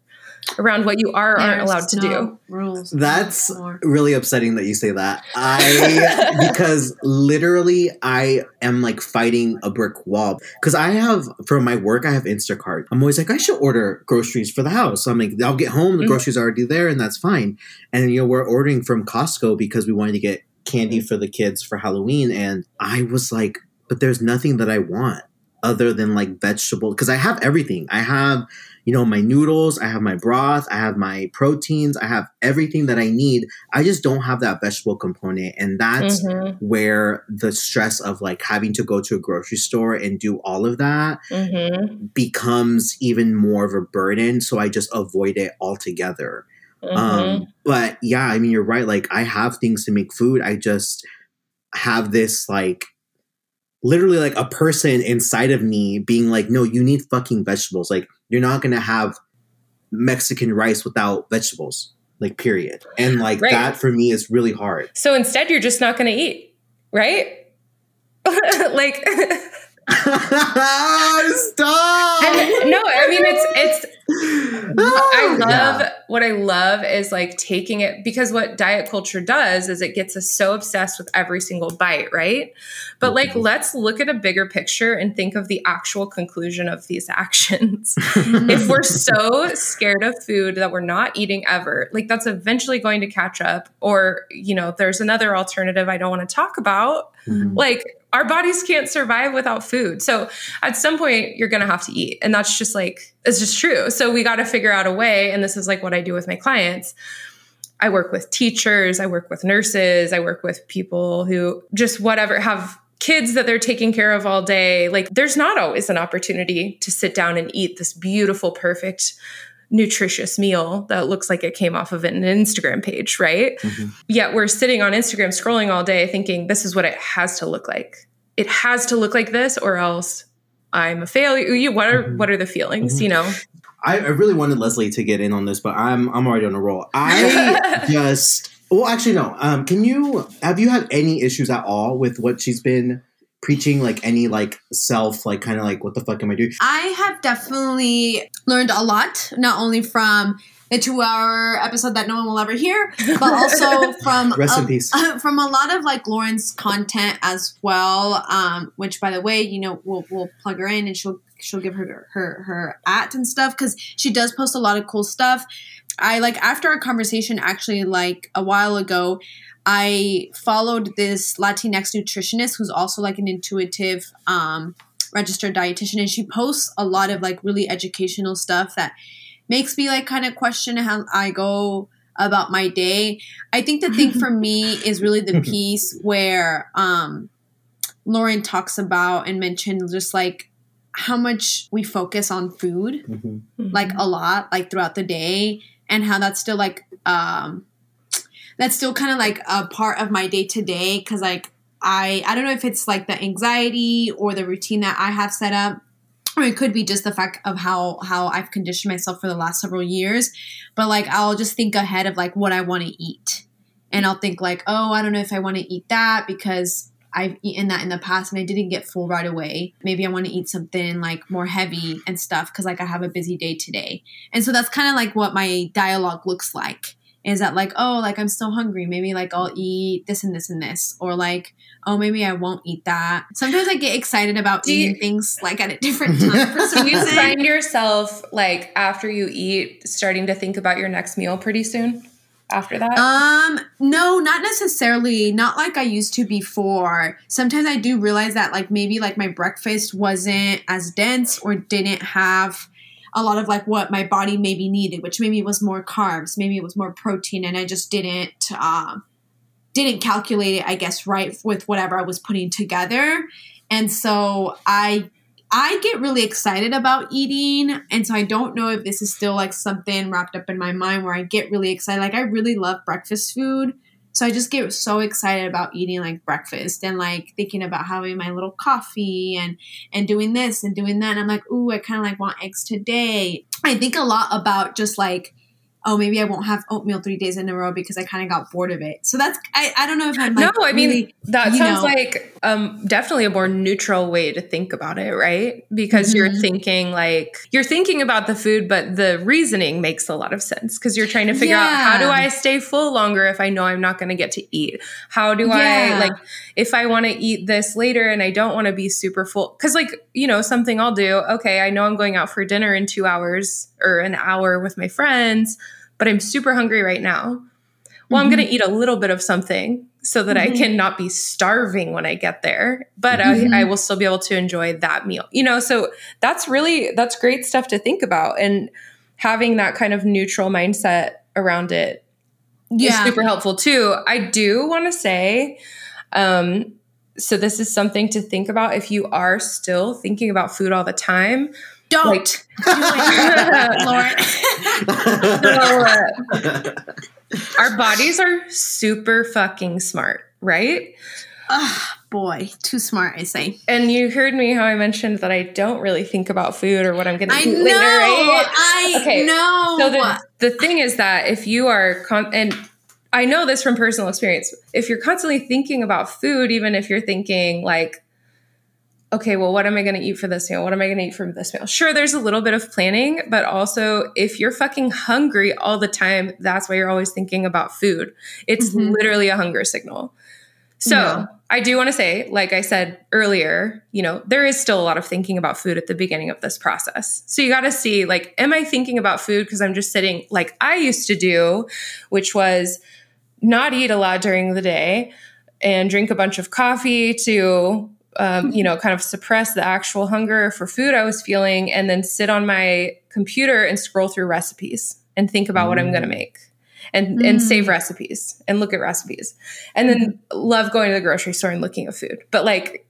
around what you are or aren't allowed to no do.
Rules.
That's really upsetting that you say that. I (laughs) because literally I am like fighting a brick wall because I have for my work I have Instacart. I'm always like I should order groceries for the house. So I'm like I'll get home the mm-hmm. groceries are already there and that's fine. And you know we're ordering from Costco because we wanted to get candy for the kids for Halloween and I was like but there's nothing that I want other than like vegetable because I have everything. I have you know, my noodles, I have my broth, I have my proteins, I have everything that I need. I just don't have that vegetable component. And that's mm-hmm. where the stress of like having to go to a grocery store and do all of that mm-hmm. becomes even more of a burden. So I just avoid it altogether. Mm-hmm. Um, but yeah, I mean, you're right. Like, I have things to make food. I just have this like literally like a person inside of me being like, no, you need fucking vegetables. Like you're not gonna have Mexican rice without vegetables. Like period. And like
Right.
that for me is really hard.
So instead, you're just not going to eat, right? (laughs) like, (laughs) (laughs)
Stop.
and no, I mean it's it's I (laughs) love
Yeah.
what I love is like taking it because what diet culture does is it gets us so obsessed with every single bite, right? But like,
Mhm.
let's look at a bigger picture and think of the actual conclusion of these (laughs) actions. if we're so scared of food that we're not eating ever, like that's eventually going to catch up. Or, you know, there's another alternative I don't want to talk about.
Mhm.
Like, our bodies can't survive without food. So at some point, you're going to have to eat. And that's just like, it's just true. So we got to figure out a way. And this is like what I do with my clients. I work with teachers, I work with nurses, I work with people who just whatever have kids that they're taking care of all day. Like, there's not always an opportunity to sit down and eat this beautiful, perfect, nutritious meal that looks like it came off of an Instagram page, right?
Mhm.
Yet we're sitting on Instagram scrolling all day thinking this is what it has to look like. It has to look like this or else I'm a failure. You- What are
Mhm.
what are the feelings,
Mhm.
you know?
I, I really wanted Lesly to get in on this, but I'm I'm already on a roll. I (laughs) just well, actually no. Um, can you have you had any issues at all with what she's been preaching? Like any like self, like kind of like what the fuck am I doing?
I have definitely learned a lot, not only from the two-hour episode that no one will ever hear, but also (laughs) from a- (laughs) from a lot of like Lauren's content as well. Um, which, by the way, you know, we'll we'll plug her in and she'll she'll give her her her at and stuff because she does post a lot of cool stuff. I like after our conversation, actually, like a while ago, I followed this Latinx nutritionist who's also like an intuitive um, registered dietitian, and she posts a lot of like really educational stuff that makes me like kind of question how I go about my day. I think the thing for me (laughs) is really the piece where um, Lauren talks about and mentioned just like how much we focus on food
Mhm.
like a lot like throughout the day and how that's still like um that's still kind of like a part of my day to day because like i i don't know if it's like the anxiety or the routine that i have set up or it could be just the fact of how how i've conditioned myself for the last several years but like i'll just think ahead of like what i want to eat and i'll think like oh i don't know if i want to eat that because I've eaten that in the past and I didn't get full right away. Maybe I want to eat something like more heavy and stuff because like I have a busy day today. And so that's kind of like what my dialogue looks like. Is that like, oh, like I'm still hungry. Maybe like I'll eat this and this and this. Or like, oh, maybe I won't eat that. Sometimes I get excited about
Do you-
eating things like at a different time for some
you (laughs)
reason.
find yourself like after you eat starting to think about your next meal pretty soon after that?
Um, no, not necessarily. Not like I used to before. Sometimes I do realize that like maybe like my breakfast wasn't as dense or didn't have a lot of like what my body maybe needed, which maybe was more carbs, maybe it was more protein, and I just didn't um didn't calculate it, I guess, right with whatever I was putting together. And so I I get really excited about eating. And so I don't know if this is still like something wrapped up in my mind where I get really excited. Like I really love breakfast food. So I just get so excited about eating like breakfast and like thinking about having my little coffee and and doing this and doing that. And I'm like, ooh, I kind of like want eggs today. I think a lot about just like, oh, maybe I won't have oatmeal three days in a row because I kind of got bored of it. So that's I, I don't know if I'm like
no, I mean
really-
that sounds
know.
like um definitely a more neutral way to think about it, right? Because you're
Mhm.
thinking like you're thinking about the food, but the reasoning makes a lot of sense because you're trying to figure out how do I stay full longer if I know I'm not going to get to eat? How do I like if I want to eat this later and I don't want to be super full cuz like, you know, something I'll do, okay, I know I'm going out for dinner in 2 hours or an hour with my friends, but I'm super hungry right now. Well, I'm
Mhm.
going to eat a little bit of something so that I
Mhm.
can not be starving when I get there, but
Mhm.
I, I will still be able to enjoy that meal. You know, so that's really that's great stuff to think about, and having that kind of neutral mindset around it is
yeah.
super helpful too. I do want to say, um, so this is something to think about if you are still thinking about food all the time.
Don't
Like,
do it, (laughs) Lauren.
so, uh, our bodies are super fucking smart, right?
Ugh, boy, too smart, I say.
And you heard me how I mentioned that I don't really think about food or what I'm going to
I
eat
know.
later, right?
I
Okay,
know.
So the, the thing is that if you are, con- and I know this from personal experience, if you're constantly thinking about food, even if you're thinking like, okay, well, what am I going to eat for this meal? What am I going to eat for this meal? Sure, there's a little bit of planning, but also if you're fucking hungry all the time, that's why you're always thinking about food. It's
Mhm.
literally a hunger signal. So
Yeah.
I do want to say, like I said earlier, you know, there is still a lot of thinking about food at the beginning of this process. So you got to see, like, am I thinking about food because I'm just sitting like I used to do, which was not eat a lot during the day and drink a bunch of coffee to, um, you know, kind of suppress the actual hunger for food I was feeling, and then sit on my computer and scroll through recipes and think about what I'm going to make. And, and
Mm.
save recipes and look at recipes and then love going to the grocery store and looking at food but like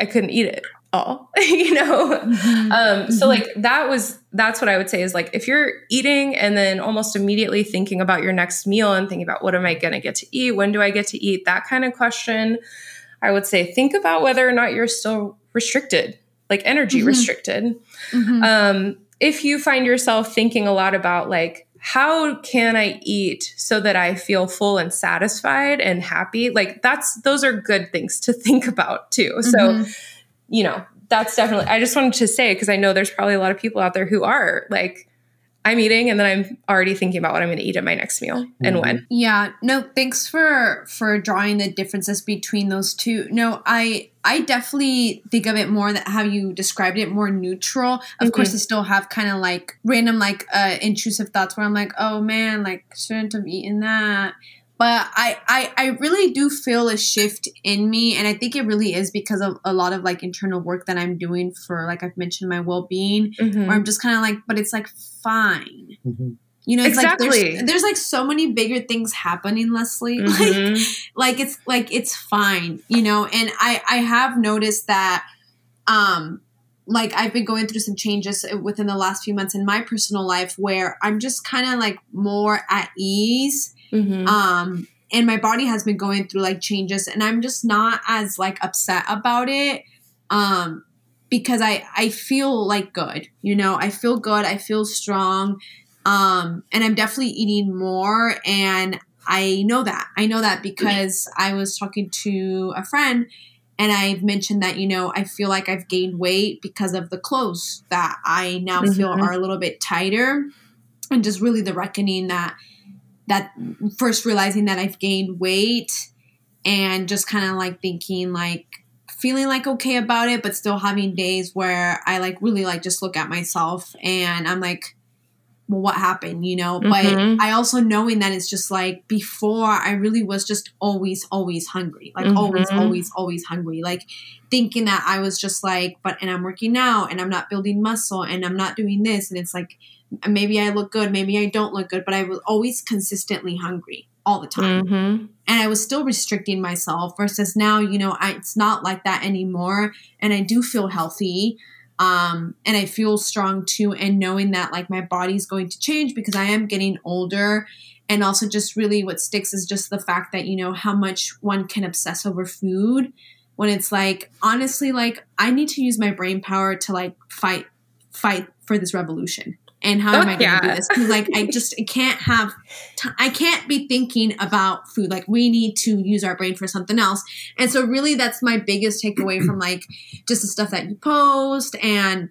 i couldn't eat it all (laughs) you know
Mhm.
um so
Mhm.
like that was that's what i would say is like if you're eating and then almost immediately thinking about your next meal and thinking about what am i going to get to eat when do i get to eat that kind of question i would say think about whether or not you're still restricted like energy
Mhm.
restricted
Mhm.
um, if you find yourself thinking a lot about like how can i eat so that i feel full and satisfied and happy like that's those are good things to (laughs) think about too so
Mhm.
you know that's definitely i just wanted to say because i know there's probably a lot of people out there who are like i'm eating and then i'm already thinking about what i'm going to eat at my next meal and
Mhm.
when
Yeah, no, thanks for for drawing the differences between those two. No, I I definitely think of it more that how you described it more neutral. Of
Mhm.
course, I still have kind of like random like uh intrusive thoughts where I'm like, oh man, like shouldn't have eaten that. But I, I I really do feel a shift in me, and I think it really is because of a lot of like internal work that I'm doing for like I've mentioned my well being,
Mhm.
where I'm just kind of like, but it's like fine.
Mhm.
You know, it's like
Exactly.
there's, there's like so many bigger things happening, Lesly. (laughs) Like,
Mhm.
like it's like it's fine, you know. And I I have noticed that, um, like I've been going through some changes within the last few months in my personal life where I'm just kind of like more at ease.
Mhm.
Um, and my body has been going through like changes, and I'm just not as like upset about it. Um, because I I feel like good, you know. I feel good. I feel strong um and i'm definitely eating more and i know that i know that because i was talking to a friend and i've mentioned that you know i feel like i've gained weight because of the clothes that i now feel
Mhm.
are a little bit tighter and just really the reckoning that that first realizing that i've gained weight and just kind of like thinking like feeling like okay about it but still having days where i like really like just look at myself and i'm like well, what happened, you know?
Mhm.
But I also knowing that it's just like before I really was just always, always hungry. Like always,
Mhm.
always, always hungry. Like thinking that I was just like, but and I'm working out and I'm not building muscle and I'm not doing this. And it's like maybe I look good, maybe I don't look good, but I was always consistently hungry all the time
Mhm.
and I was still restricting myself versus now, you know, I, it's not like that anymore. And I do feel healthy. Um, and I feel strong too. And knowing that like my body's going to change because I am getting older. And also just really what sticks is just the fact that, you know, how much one can obsess over food when it's like, honestly, like I need to use my brain power to like fight, fight for this revolution. And how am I going to
Yeah.
do this? 'Cause, like I just I (laughs) can't have t- I can't be thinking about food. Like we need to use our brain for something else. And so really that's my biggest takeaway from (clears throat) like just the stuff that you post and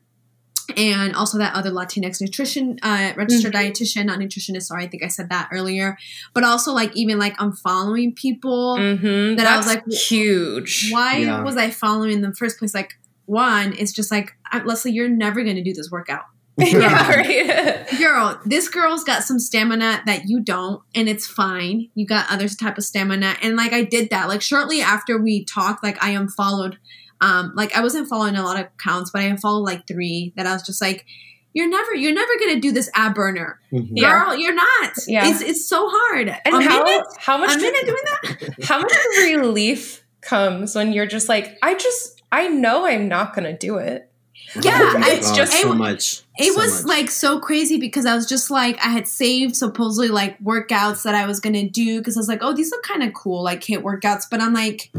and also that other Latinx nutrition uh registered dietitian, not nutritionist, sorry, I think I said that earlier. But also like even like I'm following people.
Mhm.
That I was like,
huge.
Why
Yeah.
was I following in the first place? Like one, it's just like Lesly, you're never gonna do this workout (laughs)
yeah, right. (laughs)
girl this girl's got some stamina that you don't and it's fine. You got other type of stamina and like i did that. Like shortly after we talked like i unfollowed um like i wasn't following a lot of accounts but i unfollowed like three that i was just like you're never you're never gonna do this ab burner.
Mhm.
Yeah.
girl you're not.
Yeah.
it's it's so hard.
And
a
how
minute?
how much
a minute doing that? (laughs)
how much relief comes when you're just like i just i know i'm not gonna do it Oh
yeah,
Oh
it's
God,
just-
so
it-
much.
it
so
was
much.
like so crazy because I was just like I had saved supposedly like workouts that I was gonna do because I was like, oh, these look kind of cool, like HIIT workouts. But I'm like,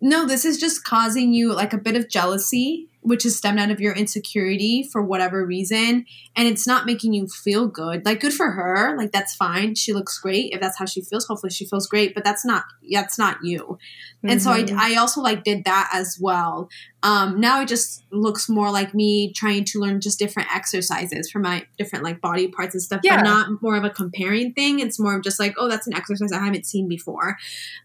no, this is just causing you like a bit of jealousy, which is stemmed out of your insecurity for whatever reason. And it's not making you feel good. Like, good for her. Like, that's fine. She looks great. If that's how she feels, hopefully she feels great. But that's not, that's not you. Mm-hmm. And so I,
Mhm.
I also like did that as well. Um, now it just looks more like me trying to learn just different exercises for my different like body parts and stuff,
Yeah.
but not more of a comparing thing. It's more of just like, oh, that's an exercise I haven't seen before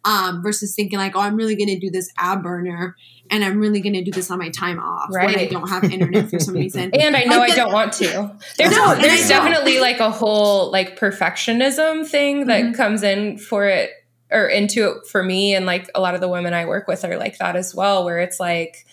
um, versus thinking like, oh, I'm really going to do this ab burner and I'm really going to do this on my time off when I don't have internet for some reason. (laughs)
And I know
Like
I don't want to. There's
No,
there's definitely like a whole like perfectionism thing that
Mhm.
comes in for it or into it for me and like a lot of the women I work with are like that as well where it's like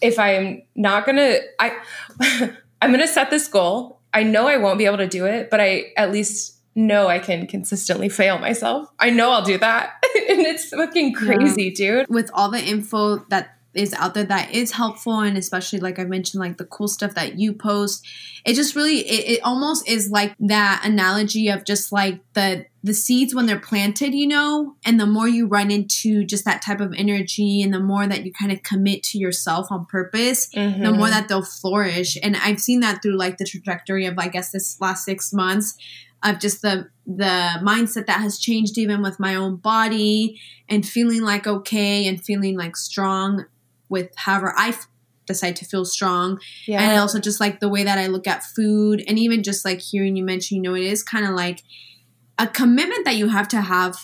if I'm not going to I (laughs) I'm going to set this goal. I know I won't be able to do it, but I at least know I can consistently fail myself. I know I'll do that. (laughs) and it's fucking crazy, dude.
with all the info that is out there that is helpful and especially like i mentioned like the cool stuff that you post it just really it, it almost is like that analogy of just like the the seeds when they're planted you know and the more you run into just that type of energy and the more that you kind of commit to yourself on purpose the
Mhm.
more that they'll flourish. And I've seen that through like the trajectory of I guess this last six months of just the the mindset that has changed even with my own body and feeling like okay and feeling like strong with however I f- decide to feel strong.
Yeah.
and also just like the way that I look at food and even just like hearing you mention you know it is kind of like a commitment that you have to have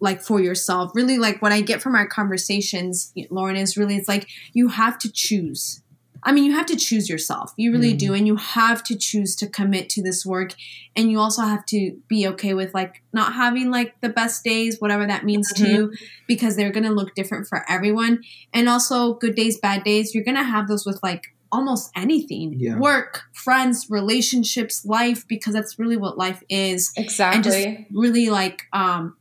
like for yourself. Really like what I get from our conversations Lauren is really it's like you have to choose I mean you have to choose yourself you really
Mhm.
do and you have to choose to commit to this work and you also have to be okay with like not having like the best days whatever that means to
Mhm.
you because they're going to look different for everyone and also good days bad days you're going to have those with like almost anything
Yeah.
work friends relationships life because that's really what life is
exactly.
and just really like um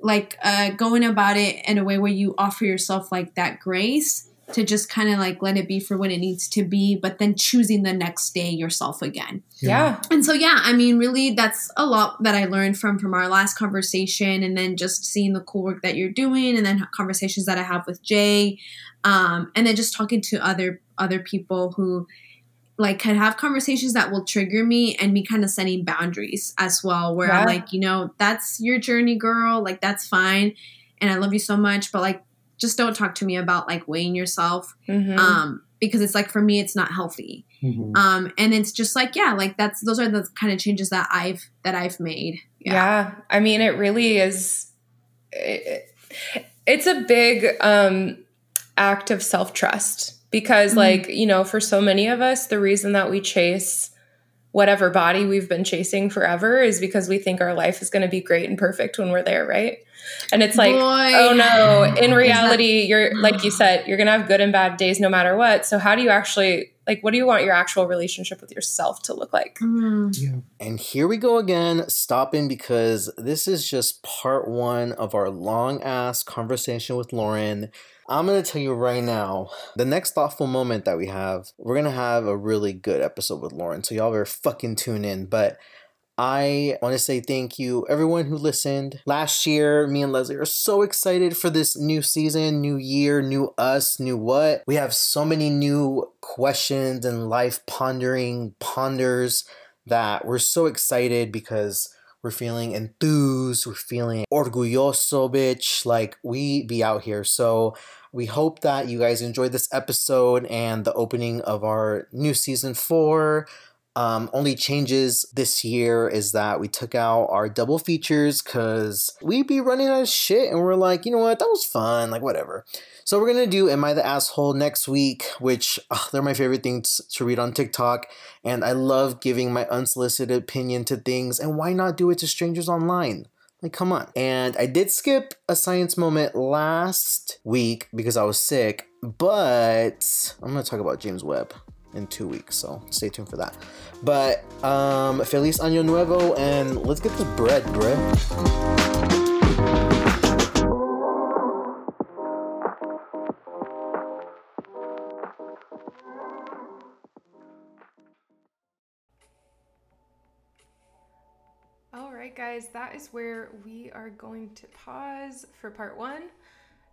like uh going about it in a way where you offer yourself like that grace to just kind of like let it be for what it needs to be but then choosing the next day yourself again.
Yeah.
and so yeah i mean really that's a lot that i learned from from our last conversation and then just seeing the cool work that you're doing and then conversations that i have with jay um, and then just talking to other other people who like can have conversations that will trigger me and me kind of setting boundaries as well where i'm like you know that's your journey girl. Like that's fine. And i love you so much but like just don't talk to me about like weighing yourself
Mhm.
um because it's like for me it's not healthy
Mhm.
um and it's just like yeah like that's those are the kind of changes that i've that i've made
yeah. i mean it really is it, it's a big um act of self-trust because
Mhm.
like you know for so many of us the reason that we chase whatever body we've been chasing forever is because we think our life is going to be great and perfect when we're there right and it's like
Boy.
oh no in
that-
reality you're like you said you're going to have good and bad days no matter what so how do you actually like what do you want your actual relationship with yourself to look like
Mm.
Yeah.
And here we go again, stopping because this is just part one of our long ass conversation with Lauren. I'm going to tell you right now, the next thoughtful moment that we have, we're going to have a really good episode with Lauren. So y'all better fucking tune in. But I want to say thank you, everyone who listened. Last year, me and Lesly are so excited for this new season, new year, new us, new what. We have so many new questions and life pondering ponders that we're so excited because we're feeling enthused, we're feeling orgulloso, bitch. Like we be out here. So we hope that you guys enjoyed this episode and the opening of our new season four. Um, only changes this year is that we took out our double features because we'd be running out of shit and we're like, you know what, that was fun, like whatever. So we're gonna do Am I the Asshole next week, which ugh, they're my favorite things to read on TikTok, and I love giving my unsolicited opinion to things, and why not do it to strangers online? Like, come on. And I did skip a science moment last week because I was sick, but I'm gonna talk about James Webb in two weeks, so stay tuned for that. But um Feliz Año Nuevo and let's get this bread, bruh.
All right, guys, that is where we are going to pause for part one.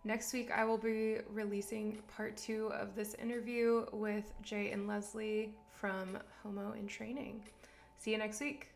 Next week, I will be releasing part two of this interview with Jay and Lesly from Homo in Training. See you next week.